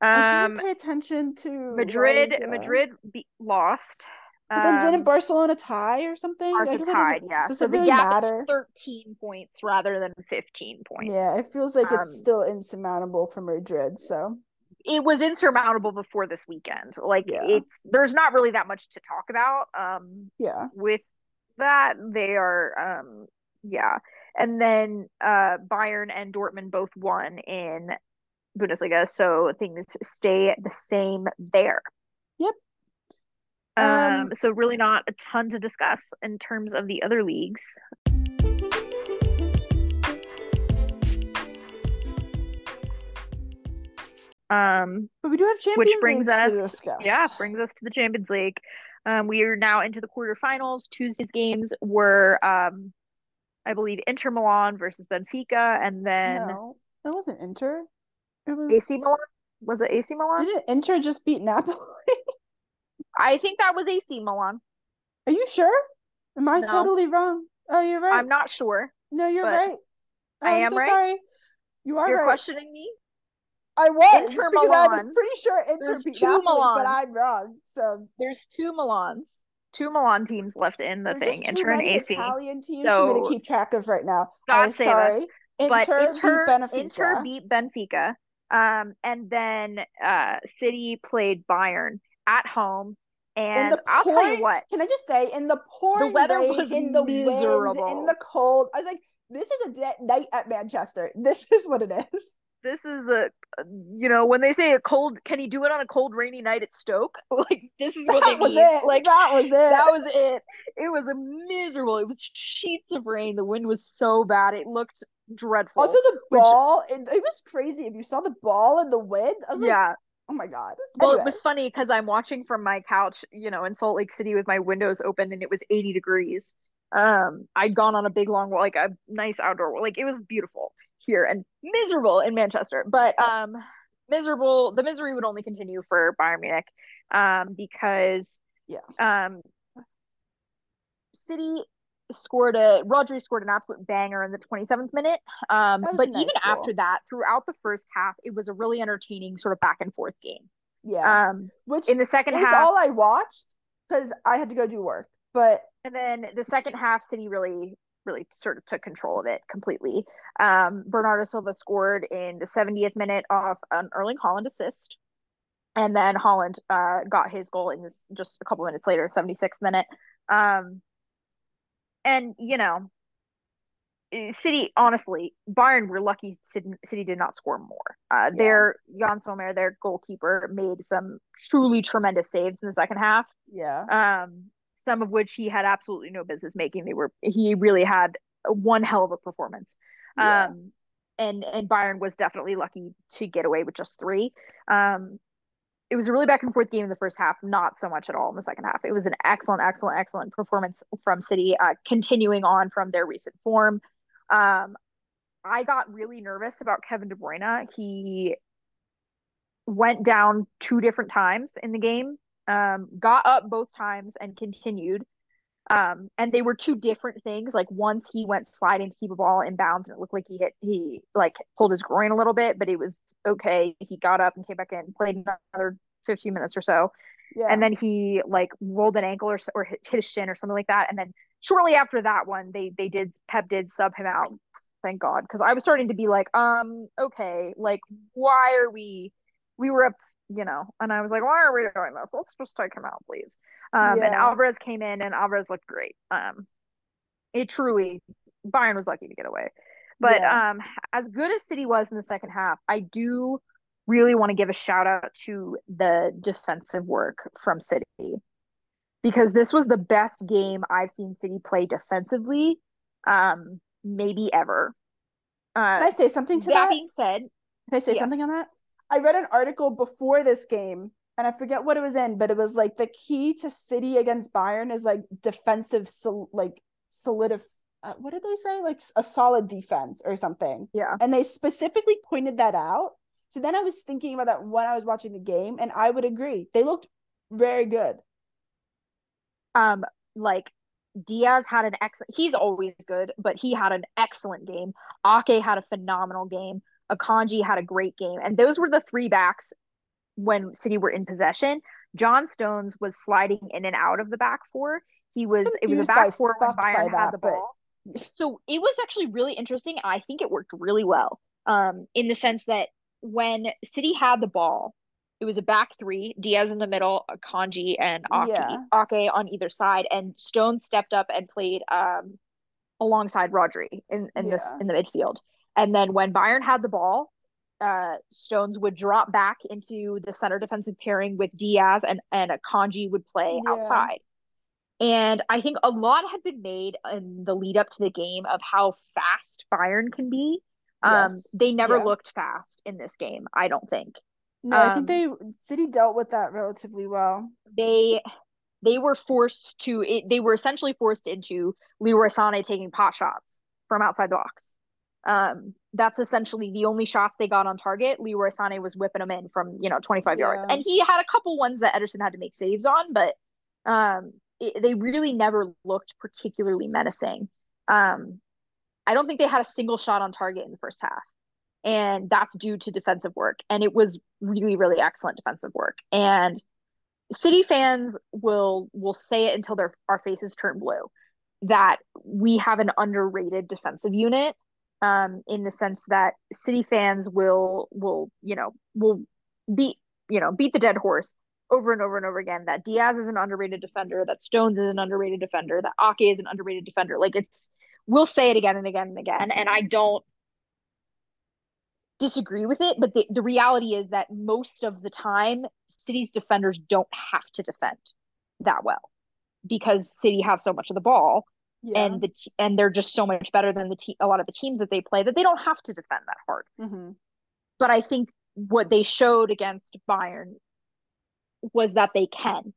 Speaker 1: um,
Speaker 2: I didn't um, pay attention to
Speaker 1: Madrid. Like, uh, Madrid be- lost.
Speaker 2: But then didn't um, Barcelona tie or something?
Speaker 1: Barca tied, yeah. Does so it really the gap matter? is 13 points rather than 15 points.
Speaker 2: Yeah, it feels like um, it's still insurmountable for Madrid. So
Speaker 1: it was insurmountable before this weekend. Like yeah. it's there's not really that much to talk about. Um
Speaker 2: yeah.
Speaker 1: With that, they are um yeah. And then uh Bayern and Dortmund both won in Bundesliga, so things stay the same there.
Speaker 2: Yep.
Speaker 1: Um, um, so really not a ton to discuss in terms of the other leagues. Um,
Speaker 2: but we do have Champions which brings us, to discuss.
Speaker 1: Yeah, brings us to the Champions League. Um, we are now into the quarterfinals. Tuesday's games were, um, I believe, Inter Milan versus Benfica, and then
Speaker 2: no, it wasn't Inter. It was
Speaker 1: AC Milan. Was it AC Milan?
Speaker 2: Didn't Inter just beat Napoli?
Speaker 1: I think that was AC Milan.
Speaker 2: Are you sure? Am I no. totally wrong? Oh, you're right.
Speaker 1: I'm not sure.
Speaker 2: No, you're right.
Speaker 1: Oh, I am
Speaker 2: so
Speaker 1: right.
Speaker 2: Sorry. You are
Speaker 1: You're
Speaker 2: right.
Speaker 1: questioning me?
Speaker 2: I was Inter because Milan. I was pretty sure Inter beat Napoli, Milan. but I'm wrong. So
Speaker 1: there's two Milans, two Milan teams left in the
Speaker 2: There's
Speaker 1: thing. Inter and AC.
Speaker 2: Italian teams so, for me to keep track of right now.
Speaker 1: God
Speaker 2: I'm sorry.
Speaker 1: Us. Inter, but Inter beat Benfica. Inter beat Benfica. Um, and then uh, City played Bayern at home. And the I'll tell you what.
Speaker 2: Can I just say, in the pouring
Speaker 1: the weather
Speaker 2: rain,
Speaker 1: was
Speaker 2: in the
Speaker 1: miserable.
Speaker 2: wind, in the cold, I was like, "This is a de- night at Manchester. This is what it is."
Speaker 1: This is a, you know, when they say a cold, can he do it on a cold, rainy night at Stoke? Like this is what
Speaker 2: that
Speaker 1: was
Speaker 2: mean. it. Like that was it.
Speaker 1: That was it. It was a miserable. It was sheets of rain. The wind was so bad. It looked dreadful.
Speaker 2: Also, the ball, which, it, it, was crazy. If you saw the ball in the wind, I was yeah. like, oh my God.
Speaker 1: Well, it was funny because I'm watching from my couch, you know, in Salt Lake City with my windows open and it was 80 degrees. Um, I'd gone on a big long walk, like a nice outdoor like it was beautiful here and miserable in Manchester. But um miserable the misery would only continue for Bayern Munich um because
Speaker 2: yeah.
Speaker 1: Um City scored a Rodri scored an absolute banger in the 27th minute. Um, but nice even goal. after that, throughout the first half, it was a really entertaining sort of back and forth game.
Speaker 2: Yeah.
Speaker 1: Um, which in the second half,
Speaker 2: all I watched because I had to go do work. But
Speaker 1: and then the second half, City really, really sort of took control of it completely. Um, Bernardo Silva scored in the 70th minute off an Erling Haaland assist. And then Haaland uh, got his goal in this just a couple minutes later, 76th minute. Um, and you know, eh, City honestly, Bayern were lucky City did not score more. Uh, yeah. Their Yann Sommer, their goalkeeper, made some truly tremendous saves in the second half.
Speaker 2: Yeah.
Speaker 1: Um, some of which he had absolutely no business making. They were he really had one hell of a performance. Yeah. Um, and and Bayern was definitely lucky to get away with just three. Um, it was a really back and forth game in the first half, not so much at all in the second half. It was an excellent, excellent, excellent performance from City, uh, continuing on from their recent form. Um, I got really nervous about Kevin De Bruyne. He went down two different times in the game, um, got up both times and continued. Um, and they were two different things. Like once he went sliding to keep a ball in bounds and it looked like he hit he like pulled his groin a little bit, but it was okay. He got up and came back in, played another 15 minutes or so. Yeah. And then he like rolled an ankle or or hit his shin or something like that. And then shortly after that one, they they did Pep did sub him out. Thank God, because I was starting to be like, um, okay, like why are we? We were up you know, and I was like, why are we doing this? Let's just take him out, please. Um, yeah. and Alvarez came in and Alvarez looked great. Um, it truly, Bayern was lucky to get away. But yeah. um, as good as City was in the second half, I do really want to give a shout out to the defensive work from City because this was the best game I've seen City play defensively, um, maybe ever.
Speaker 2: Uh, Can I say something to that?
Speaker 1: That being said,
Speaker 2: can I say yes. something on that? I read an article before this game and I forget what it was in, but it was like the key to City against Bayern is like defensive, sol- like solidif. Uh, what did they say? Like a solid defense or something.
Speaker 1: Yeah.
Speaker 2: And they specifically pointed that out. So then I was thinking about that when I was watching the game, and I would agree. They looked very good.
Speaker 1: Um, like Dias had an excellent. He's always good, but he had an excellent game. Ake had a phenomenal game. Akanji had a great game. And those were the three backs when City were in possession. John Stones was sliding in and out of the back four. He was it was a back four when Bayern that, had the ball. But... so it was actually really interesting. I think it worked really well. Um, in the sense that when City had the ball, it was a back three, Dias in the middle, Akanji and Ake, yeah. Ake on either side, and Stone stepped up and played um alongside Rodri in, in yeah. this in the midfield. And then when Bayern had the ball, uh, Stones would drop back into the center defensive pairing with Dias and, and Akanji would play yeah. outside. And I think a lot had been made in the lead up to the game of how fast Bayern can be. Um, yes. They never yeah. looked fast in this game, I don't think.
Speaker 2: No, um, I think um, they City dealt with that relatively well.
Speaker 1: They they were forced to it, they were essentially forced into Leroy Sané taking pot shots from outside the box. Um, that's essentially the only shots they got on target. Leroy Sané was whipping them in from you know 25 yeah. yards, and he had a couple ones that Ederson had to make saves on, but um, it, they really never looked particularly menacing. Um, I don't think they had a single shot on target in the first half, and that's due to defensive work, and it was really really excellent defensive work. And City fans will will say it until their our faces turn blue that we have an underrated defensive unit um, in the sense that City fans will will you know will beat you know beat the dead horse over and over and over again that Dias is an underrated defender, that Stones is an underrated defender, that Ake is an underrated defender. Like it's we'll say it again and again and again, and I don't disagree with it, but the, the reality is that most of the time City's defenders don't have to defend that well because City have so much of the ball yeah. and the and they're just so much better than the te- a lot of the teams that they play that they don't have to defend that hard. Mm-hmm. But I think what they showed against Bayern was that they can,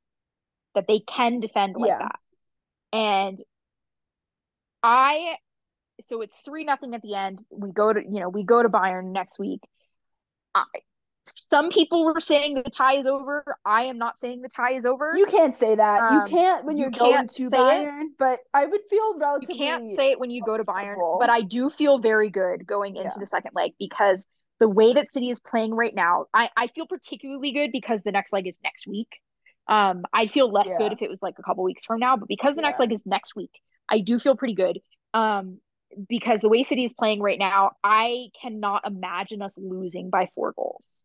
Speaker 1: that they can defend like yeah. that, and I. So it's three nothing at the end. We go to you know we go to Bayern next week. I some people were saying the tie is over. I am not saying the tie is over.
Speaker 2: You can't say that. Um, you can't when you're you going to Bayern, it. but I would feel relatively.
Speaker 1: You can't say it when you go to Bayern, but I do feel very good going into yeah. the second leg because the way that City is playing right now, I, I feel particularly good because the next leg is next week. Um, I'd feel less yeah. good if it was like a couple weeks from now, but because the yeah. next leg is next week, I do feel pretty good. Um, because the way City is playing right now, I cannot imagine us losing by four goals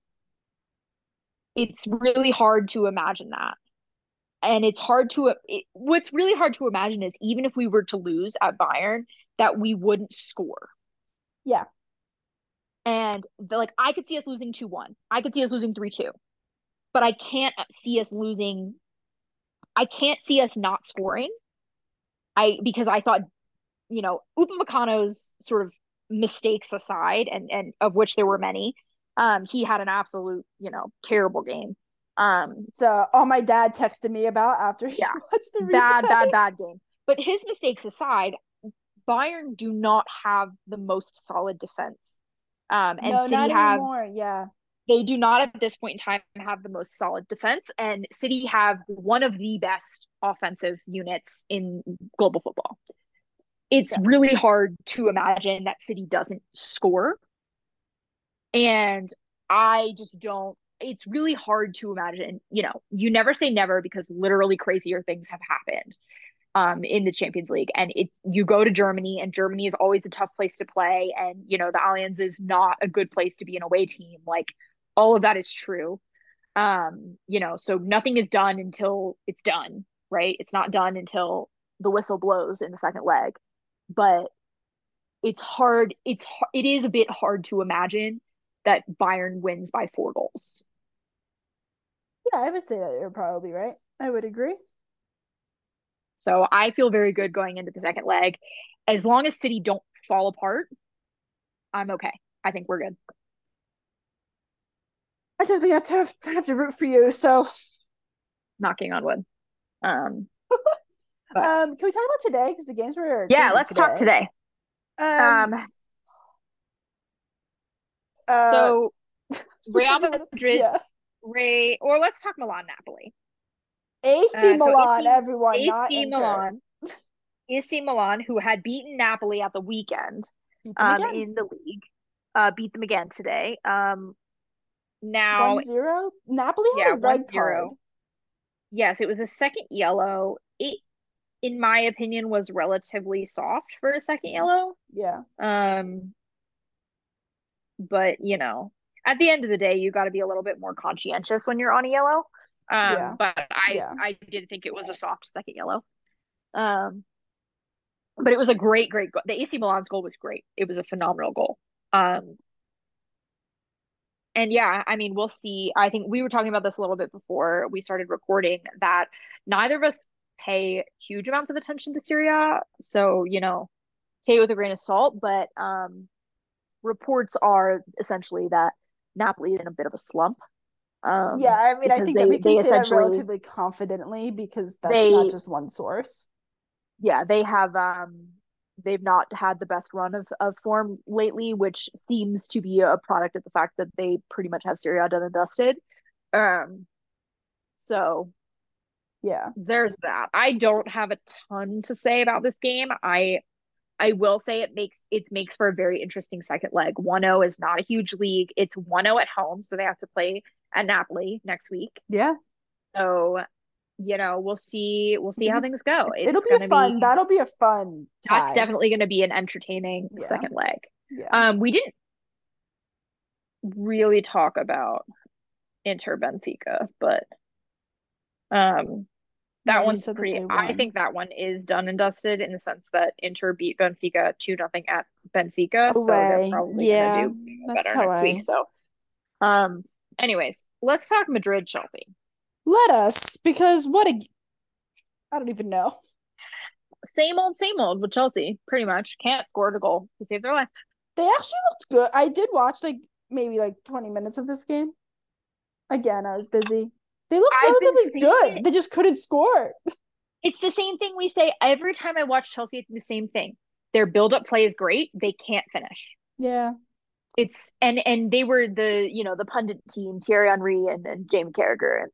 Speaker 1: it's really hard to imagine that and it's hard to it, what's really hard to imagine is even if we were to lose at Bayern that we wouldn't score.
Speaker 2: Yeah.
Speaker 1: And the, like I could see us losing 2-1. I could see us losing 3-2. But I can't see us losing I can't see us not scoring. I because I thought you know, Upamecano's sort of mistakes aside and and of which there were many, um, he had an absolute, you know, terrible game. Um,
Speaker 2: so all my dad texted me about after he
Speaker 1: yeah,
Speaker 2: watched the
Speaker 1: replay. bad, bad, bad game. But his mistakes aside, Bayern do not have the most solid defense. Um, and
Speaker 2: no,
Speaker 1: City have
Speaker 2: anymore. Yeah,
Speaker 1: they do not at this point in time have the most solid defense, and City have one of the best offensive units in global football. It's yeah. really hard to imagine that City doesn't score. And I just don't, it's really hard to imagine, you know, you never say never because literally crazier things have happened um, in the Champions League. And it you go to Germany, and Germany is always a tough place to play. And you know the Allianz is not a good place to be an away team. Like all of that is true. Um, you know, so nothing is done until it's done, right? It's not done until the whistle blows in the second leg. But it's hard. It's it is a bit hard to imagine that Bayern wins by four goals.
Speaker 2: Yeah, I would say that you're probably right. I would agree.
Speaker 1: So I feel very good going into the second leg. As long as City don't fall apart, I'm okay. I think we're good.
Speaker 2: I definitely have to have, to have to root for you. So,
Speaker 1: knocking on wood. Um,
Speaker 2: um, can we talk about today? Because the games were
Speaker 1: yeah. Let's today. talk today. Um, um uh, so Real Madrid, yeah. Ray, or let's talk Milan Napoli.
Speaker 2: AC uh, Milan, so AC, everyone, AC not
Speaker 1: Milan. AC Milan, who had beaten Napoli at the weekend um, in the league, uh, beat them again today. Um, now
Speaker 2: one zero. Napoli had yeah, a red card.
Speaker 1: Yes, it was a second yellow. It, in my opinion, was relatively soft for a second yellow.
Speaker 2: Yeah.
Speaker 1: Um. But you know, at the end of the day, you got to be a little bit more conscientious when you're on a yellow. Um, yeah. but I yeah. I did think it was a soft second yellow. Um, but it was a great, great goal. The AC Milan's goal was great. It was a phenomenal goal. Um, and yeah, I mean, we'll see. I think we were talking about this a little bit before we started recording that neither of us pay huge amounts of attention to Serie A, So, you know, take it with a grain of salt. But um, reports are essentially that Napoli is in a bit of a slump.
Speaker 2: Um, yeah, I mean, I think they, that we can say that relatively confidently because that's they, not just one source.
Speaker 1: Yeah, they have um they've not had the best run of, of form lately, which seems to be a product of the fact that they pretty much have Serie A done and dusted. Um, so
Speaker 2: yeah,
Speaker 1: there's that. I don't have a ton to say about this game. I I will say it makes it makes for a very interesting second leg. 1-0 is not a huge league. It's 1-0 at home, so they have to play at Napoli next week.
Speaker 2: Yeah.
Speaker 1: So, you know, we'll see. We'll see how things go.
Speaker 2: It's It'll be a fun. Be, that'll be a fun.
Speaker 1: Tie. That's definitely going to be an entertaining yeah. second leg. Yeah. Um, we didn't really talk about Inter Benfica, but um, that one's pretty. I think that one is done and dusted in the sense that Inter beat Benfica two nothing at Benfica, Away. so they're probably yeah, gonna do better next I... week. So, um, Anyways, let's talk Madrid Chelsea.
Speaker 2: Let us, because what a I don't even know.
Speaker 1: Same old, same old with Chelsea, pretty much. Can't score a goal to save their life.
Speaker 2: They actually looked good. I did watch like maybe like 20 minutes of this game. Again, I was busy. They looked relatively good. It. They just couldn't score.
Speaker 1: It's the same thing we say every time I watch Chelsea, it's the same thing. Their build up play is great. They can't finish.
Speaker 2: Yeah
Speaker 1: it's and and they were the you know the pundit team Thierry Henry and, and Jamie Carragher and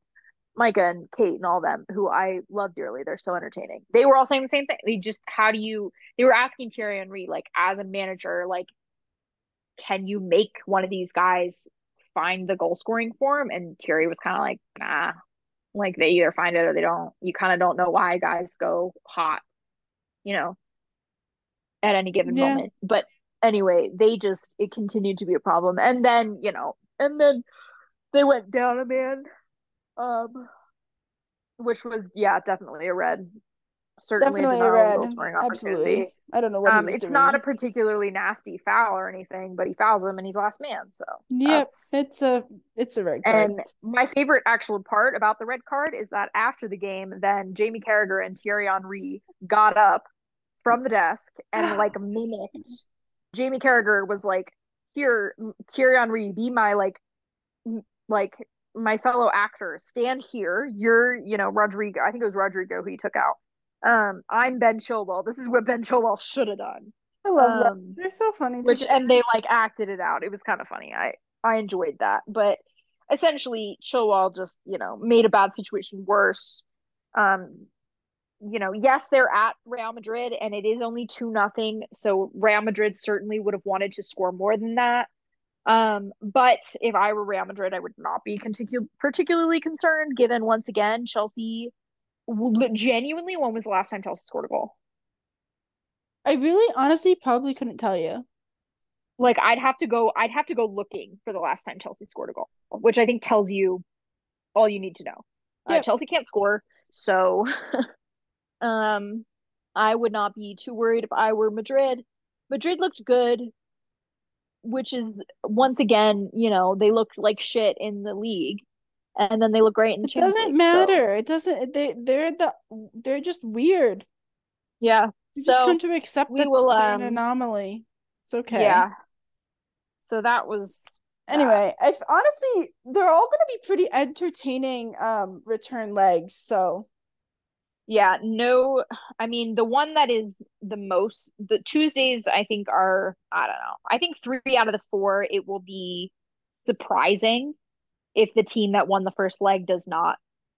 Speaker 1: Micah and Kate and all them who I love dearly. They're so entertaining. They were all saying the same thing. They just how do you they were asking Thierry Henry like as a manager like can you make one of these guys find the goal scoring form and Thierry was kind of like nah like they either find it or they don't. You kind of don't know why guys go hot, you know, at any given yeah. moment. But anyway, they just it continued to be a problem. And then, you know, and then they went down a man. Um which was yeah, definitely a red. Certainly definitely a red. Absolutely. I don't know what um, it's doing. not a particularly nasty foul or anything, but he fouls him and he's last man. So
Speaker 2: yep, it's a it's a red
Speaker 1: card. And my favorite actual part about the red card is that after the game, then Jamie Carragher and Thierry Henry got up from the desk and like mimicked Jamie Carragher was like, "Here, Thierry Henry, be my like, like my fellow actor. Stand here. You're, you know, Rodrygo. I think it was Rodrygo who he took out. Um, I'm Ben Chilwell. This is what Ben Chilwell should have done.
Speaker 2: I love um, that. They're so funny.
Speaker 1: Which and they like acted it out. It was kind of funny. I I enjoyed that. But essentially, Chilwell just you know made a bad situation worse. Um, you know, yes, they're at Real Madrid and it is only two nothing. So Real Madrid certainly would have wanted to score more than that. Um, but if I were Real Madrid, I would not be particularly concerned, given once again Chelsea. Genuinely, when was the last time Chelsea scored a goal?
Speaker 2: I really, honestly, probably couldn't tell you.
Speaker 1: Like, I'd have to go. I'd have to go looking for the last time Chelsea scored a goal, which I think tells you all you need to know. Yep. Uh, Chelsea can't score, so um, I would not be too worried if I were Madrid. Madrid looked good which is once again, you know, they looked like shit in the league, and then they look great in the.
Speaker 2: It doesn't
Speaker 1: league,
Speaker 2: matter. So. It doesn't. They they're the they're just weird.
Speaker 1: Yeah,
Speaker 2: you so just come to accept we that will, they're um, an anomaly. It's okay.
Speaker 1: Yeah. So that was.
Speaker 2: Anyway, I honestly, they're all going to be pretty entertaining um return legs. So
Speaker 1: yeah no i mean the one that is the most the tuesdays i think are i don't know i think three out of the four it will be surprising if the team that won the first leg does not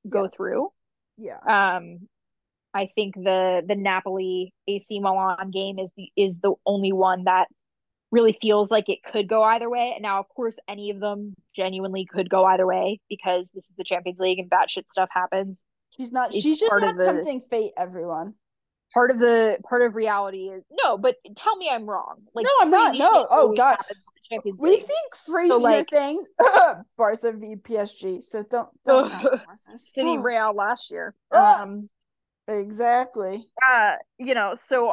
Speaker 1: go yes. through
Speaker 2: yeah
Speaker 1: um i think the the napoli ac milan game is the is the only one that really feels like it could go either way And now of course any of them genuinely could go either way because this is the champions league and bad shit stuff happens
Speaker 2: She's not. It's she's just not tempting fate. Everyone.
Speaker 1: Part of the part of reality is no, but tell me I'm wrong.
Speaker 2: Like no, I'm not. No. Oh God. We've seen crazier so, like, things. Barca v PSG. So don't. don't
Speaker 1: City Real last year. Um.
Speaker 2: Exactly.
Speaker 1: Uh, you know, so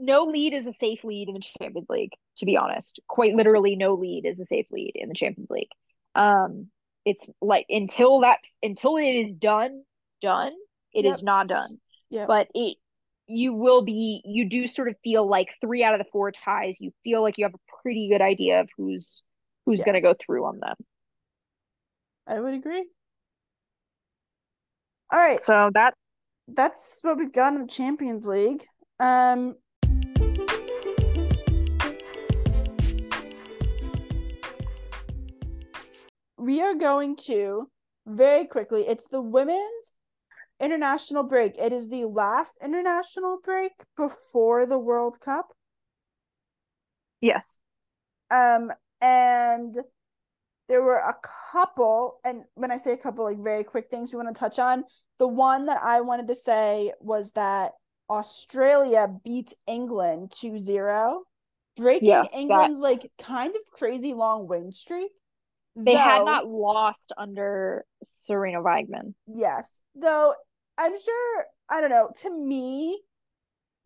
Speaker 1: no lead is a safe lead in the Champions League. To be honest, quite literally, no lead is a safe lead in the Champions League. Um, it's like until that until it is done done, it yep. is not done.
Speaker 2: Yeah.
Speaker 1: But it you will be you do sort of feel like three out of the four ties, you feel like you have a pretty good idea of who's who's yeah. gonna go through on them.
Speaker 2: I would agree. All right.
Speaker 1: So that
Speaker 2: that's what we've got in the Champions League. Um we are going to very quickly. It's the women's international break. It is the last international break before the World Cup.
Speaker 1: Yes.
Speaker 2: Um, and there were a couple, and when I say a couple, like very quick things we want to touch on. The one that I wanted to say was that Australia beat England 2 0, breaking yes, England's that... like kind of crazy long win streak.
Speaker 1: They though, had not lost under Sarina Wiegman.
Speaker 2: Yes. Though I'm sure, I don't know, to me,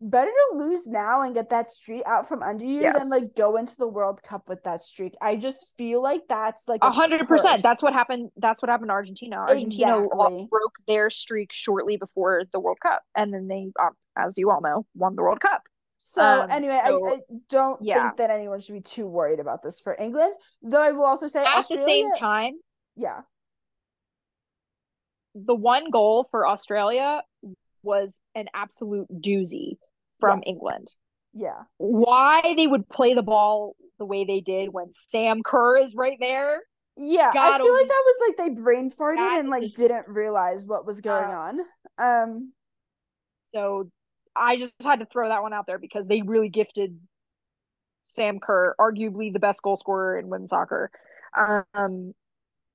Speaker 2: better to lose now and get that streak out from under you yes. than like go into the World Cup with that streak. I just feel like that's like
Speaker 1: a hundred percent. That's what happened. That's what happened to Argentina. Argentina exactly. broke their streak shortly before the World Cup, and then they, um, as you all know, won the World Cup.
Speaker 2: So um, anyway, so, I, I, don't yeah. think that anyone should be too worried about this for England. Though I will also say
Speaker 1: at
Speaker 2: Australia,
Speaker 1: the same time,
Speaker 2: yeah,
Speaker 1: the one goal for Australia was an absolute doozy from yes. England.
Speaker 2: Yeah.
Speaker 1: Why they would play the ball the way they did when Sam Kerr is right there.
Speaker 2: Yeah, God I feel like that was like they brain farted and like didn't realize what was going uh, on. Um
Speaker 1: so I just had to throw that one out there because they really gifted Sam Kerr, arguably the best goal scorer in women's soccer. Um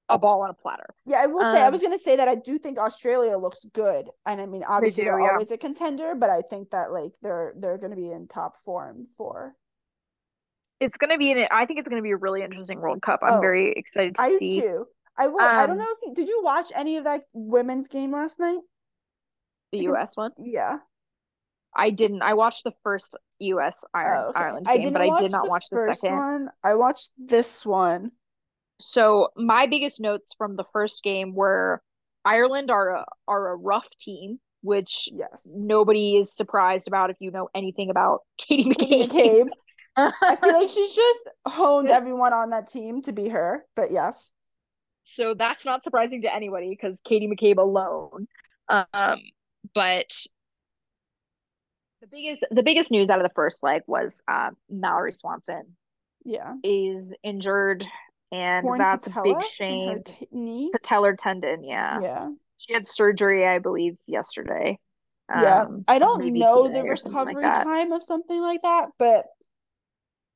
Speaker 1: a ball on a platter.
Speaker 2: Yeah, I will say um, I was um, going to say that I do think Australia looks good, and I mean obviously they are yeah. always a contender, but I think that like they're they're going to be in top form for.
Speaker 1: It's going to be an. I think it's going to be a really interesting World Cup. I'm oh, very excited to I see.
Speaker 2: too. I will. Um, I don't um, know if you, did you watch any of that women's game last night.
Speaker 1: The U.S. one.
Speaker 2: Yeah.
Speaker 1: I didn't. I watched the first U.S. Ireland, oh, okay. Ireland game, but I did not watch the, watch the second
Speaker 2: one. I watched this one.
Speaker 1: So my biggest notes from the first game were Ireland are a, are a rough team, which
Speaker 2: yes.
Speaker 1: nobody is surprised about if you know anything about Katie McCabe. Katie
Speaker 2: McCabe. I feel like she's just honed everyone on that team to be her, but yes.
Speaker 1: So that's not surprising to anybody because Katie McCabe alone. Um, but the biggest the biggest news out of the first leg was uh, Mallory Swanson.
Speaker 2: Yeah,
Speaker 1: is injured and
Speaker 2: Torn
Speaker 1: that's a big shame.
Speaker 2: t- knee.
Speaker 1: Patellar tendon, yeah.
Speaker 2: Yeah.
Speaker 1: She had surgery, I believe, yesterday.
Speaker 2: Yeah.
Speaker 1: Um,
Speaker 2: I don't know the
Speaker 1: something like
Speaker 2: recovery time of something like that, but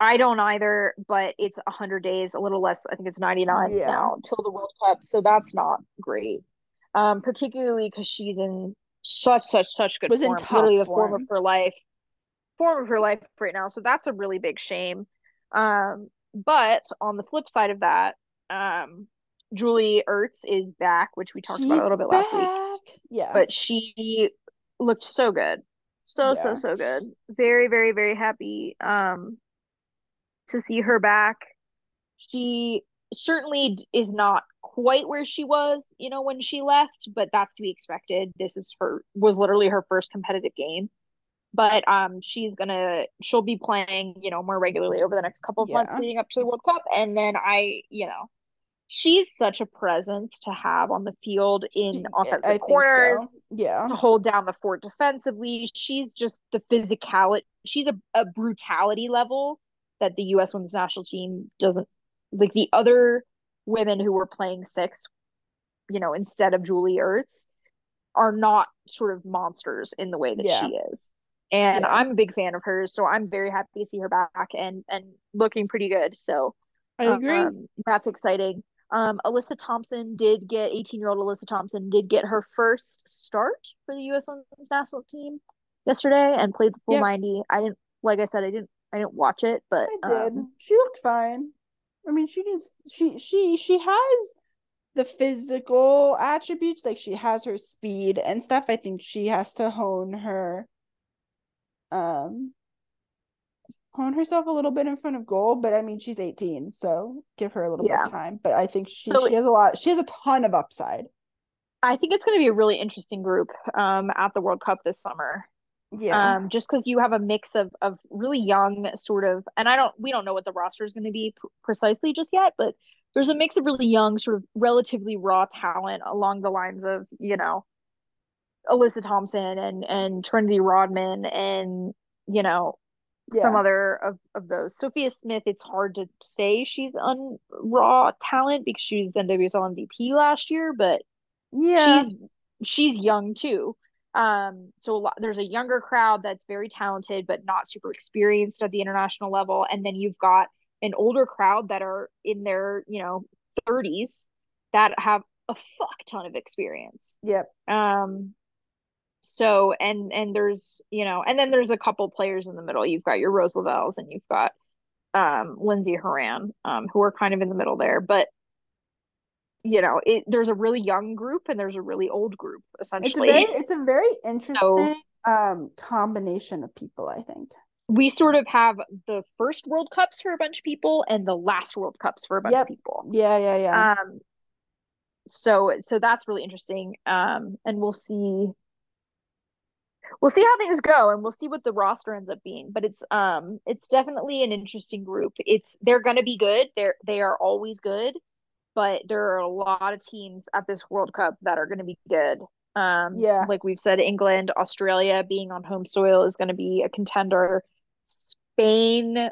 Speaker 1: I don't either, but it's 100 days, a little less. I think it's 99
Speaker 2: Yeah.
Speaker 1: now until the World Cup, so that's not great. Um, particularly because she's in such, such, such good
Speaker 2: Was in
Speaker 1: form,
Speaker 2: top
Speaker 1: literally the form
Speaker 2: form.
Speaker 1: of her life, form of her life right now. So that's a really big shame. Um, but on the flip side of that, um, Julie Ertz is back, which we talked about a little bit last week.
Speaker 2: Yeah.
Speaker 1: But she looked so good, so so
Speaker 2: Yeah.
Speaker 1: so good. Very very very happy. Um, to see her back. She certainly is not quite where she was, you know, when she left, but that's to be expected. This is her was literally her first competitive game. But um she's gonna she'll be playing, you know, more regularly over the next couple of months leading up to the World Cup. And then I, you know, she's such a presence to have on the field in offensive
Speaker 2: I
Speaker 1: corners
Speaker 2: so. Yeah.
Speaker 1: to hold down the fort defensively. She's just the physicality. She's a, a brutality level that the U.S. women's national team doesn't like. The other women who were playing six, you know, instead of Julie Ertz, are not sort of monsters in the way that
Speaker 2: Yeah.
Speaker 1: she is. And
Speaker 2: Yeah.
Speaker 1: I'm a big fan of hers, so I'm very happy to see her back and and looking pretty good. So
Speaker 2: I agree.
Speaker 1: um, that's exciting. Um, Alyssa Thompson did get 18 year old Alyssa Thompson did get her first start for the U.S. Women's National Team yesterday and played the full
Speaker 2: Yep.
Speaker 1: 90. I didn't, like I said, I didn't, I didn't watch it, but
Speaker 2: I did.
Speaker 1: um,
Speaker 2: she looked fine. I mean, she needs she she she has the physical attributes, like she has her speed and stuff. I think she has to hone her um hone herself a little bit in front of goal, but I mean she's 18, so give her a little bit of time. But I think she
Speaker 1: So-
Speaker 2: she has a lot she has a ton of upside.
Speaker 1: I think it's going to be a really interesting group um, at the World Cup this summer.
Speaker 2: Yeah.
Speaker 1: Um, just because you have a mix of of really young sort of, and I don't, we don't know what the roster is going to be pr- precisely just yet, but there's a mix of really young, sort of relatively raw talent along the lines of, you know, Alyssa Thompson and and Trinity Rodman and you know some other of of those. Sophia Smith, it's hard to say she's un raw talent because she was NWSL MVP last year, but
Speaker 2: yeah.
Speaker 1: she's she's young too. Um, so a lot, there's a younger crowd that's very talented but not super experienced at the international level, and then you've got an older crowd that are in their you know 30s that have a fuck ton of experience.
Speaker 2: Yep.
Speaker 1: Um, so and and there's you know, and then there's a couple players in the middle. You've got your Rose Lavelles and you've got um Lindsey Horan, um, who are kind of in the middle there, but you know, it there's a really young group and there's a really old group
Speaker 2: It's a
Speaker 1: essentially.
Speaker 2: very it's a very interesting um combination of people, I think.
Speaker 1: we sort of have the first World Cups for a bunch of people and the last World Cups for a bunch
Speaker 2: Yep.
Speaker 1: of people.
Speaker 2: Yeah, yeah, yeah.
Speaker 1: Um, so so that's really interesting. Um, and we'll see we'll see how things go and we'll see what the roster ends up being. But it's um it's definitely an interesting group. It's they're gonna be good. They're they are always good, but there are a lot of teams at this World Cup that are gonna be good. Um,
Speaker 2: Yeah.
Speaker 1: like we've said, England, Australia being on home soil is gonna be a contender. Spain,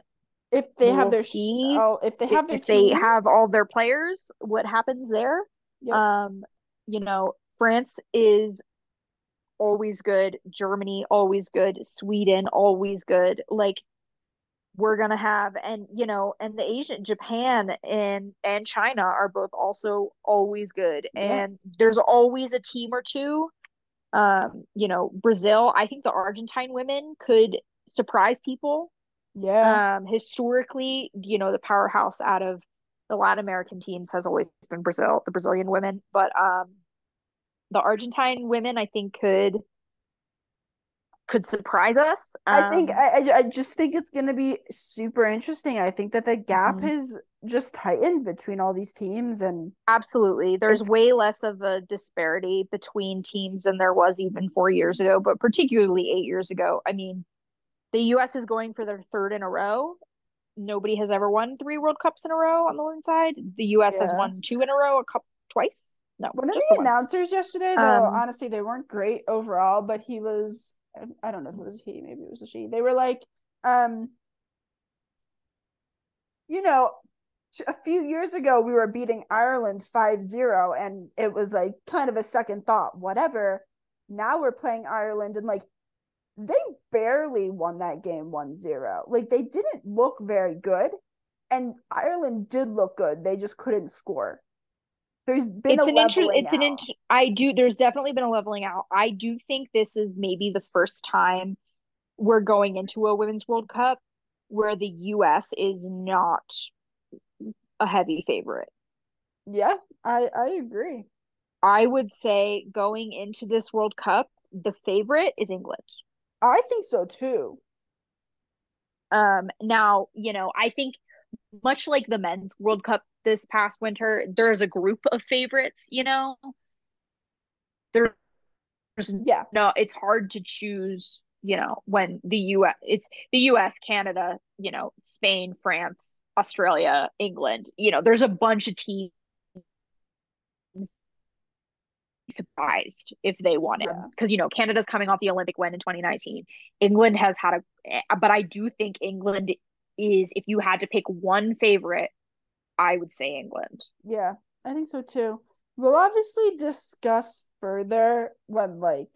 Speaker 2: if they have
Speaker 1: we'll
Speaker 2: their sh-
Speaker 1: see
Speaker 2: oh, if they
Speaker 1: if,
Speaker 2: have their
Speaker 1: if they have all their players, what happens there?
Speaker 2: Yep.
Speaker 1: Um, you know, France is always good, Germany always good, Sweden always good. Like we're gonna have and you know, and the Asian Japan and and China are both also always good.
Speaker 2: Yeah.
Speaker 1: And there's always a team or two. Um, you know, Brazil, I think the Argentine women could surprise people
Speaker 2: yeah,
Speaker 1: um, historically, you know, the powerhouse out of the Latin American teams has always been Brazil, the Brazilian women. But um, the Argentine women, I think, could could surprise us.
Speaker 2: I think
Speaker 1: Um,
Speaker 2: I, I just think it's gonna be super interesting. I think that the gap
Speaker 1: Mhm.
Speaker 2: has just tightened between all these teams, and
Speaker 1: absolutely. There's way less of a disparity between teams than there was even four years ago, but particularly eight years ago. I mean, the U.S. is going for their third in a row. Nobody has ever won three World Cups in a row on the women's side. The U.S. has won two in a row, a couple twice. No,
Speaker 2: one of the
Speaker 1: the
Speaker 2: announcers yesterday, though,
Speaker 1: Um,
Speaker 2: honestly, they weren't great overall. But he was, I don't know if it was he, maybe it was a she. They were like, um, you know, a few years ago we were beating Ireland 5-0 and it was like kind of a second thought whatever. Now we're playing Ireland and like they barely won that game 1-0 like they didn't look very good and Ireland did look good. They just couldn't score there's been
Speaker 1: it's
Speaker 2: an
Speaker 1: inter- it's
Speaker 2: out.
Speaker 1: an inter- I do there's definitely been a leveling out I do think this is maybe the first time we're going into a women's world cup where the US is not a heavy favorite.
Speaker 2: Yeah, I I agree.
Speaker 1: I would say going into this World Cup, the favorite is England.
Speaker 2: I think so too.
Speaker 1: Um now, you know, I think much like the men's World Cup this past winter, there's a group of favorites, you know. There's
Speaker 2: yeah.
Speaker 1: No, it's hard to choose you know, when the US it's the US, Canada, you know, Spain, France, Australia, England, you know, there's a bunch of teams surprised if they won it because yeah. you know Canada's coming off the Olympic win in 2019. England has had a eh, but I do think England is if you had to pick one favorite, I would say England.
Speaker 2: Yeah, I think so too. We'll obviously discuss further when like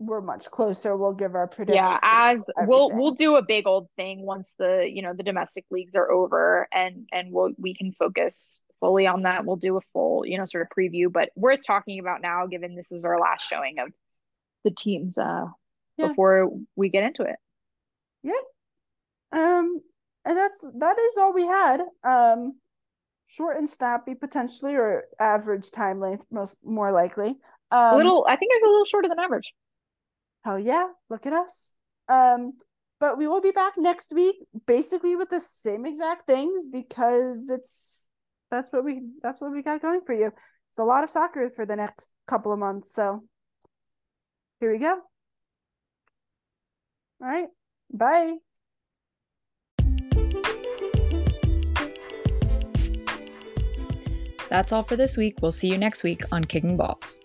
Speaker 2: we're much closer. We'll give our prediction.
Speaker 1: Yeah, as we'll we'll do a big old thing once the you know the domestic leagues are over and and we'll we can focus fully on that. We'll do a full you know sort of preview, but worth talking about now given this is our last showing of the teams uh yeah. before we get into it.
Speaker 2: Yeah. Um and that's that is all we had. Um short and snappy potentially or average time length most more likely.
Speaker 1: Um, a little I think it's a little shorter than average.
Speaker 2: Hell yeah, look at us. Um, but we will be back next week, basically with the same exact things because it's that's what we that's what we got going for you. It's a lot of soccer for the next couple of months. So here we go. All right. Bye.
Speaker 3: That's all for this week. We'll see you next week on Kicking Balls.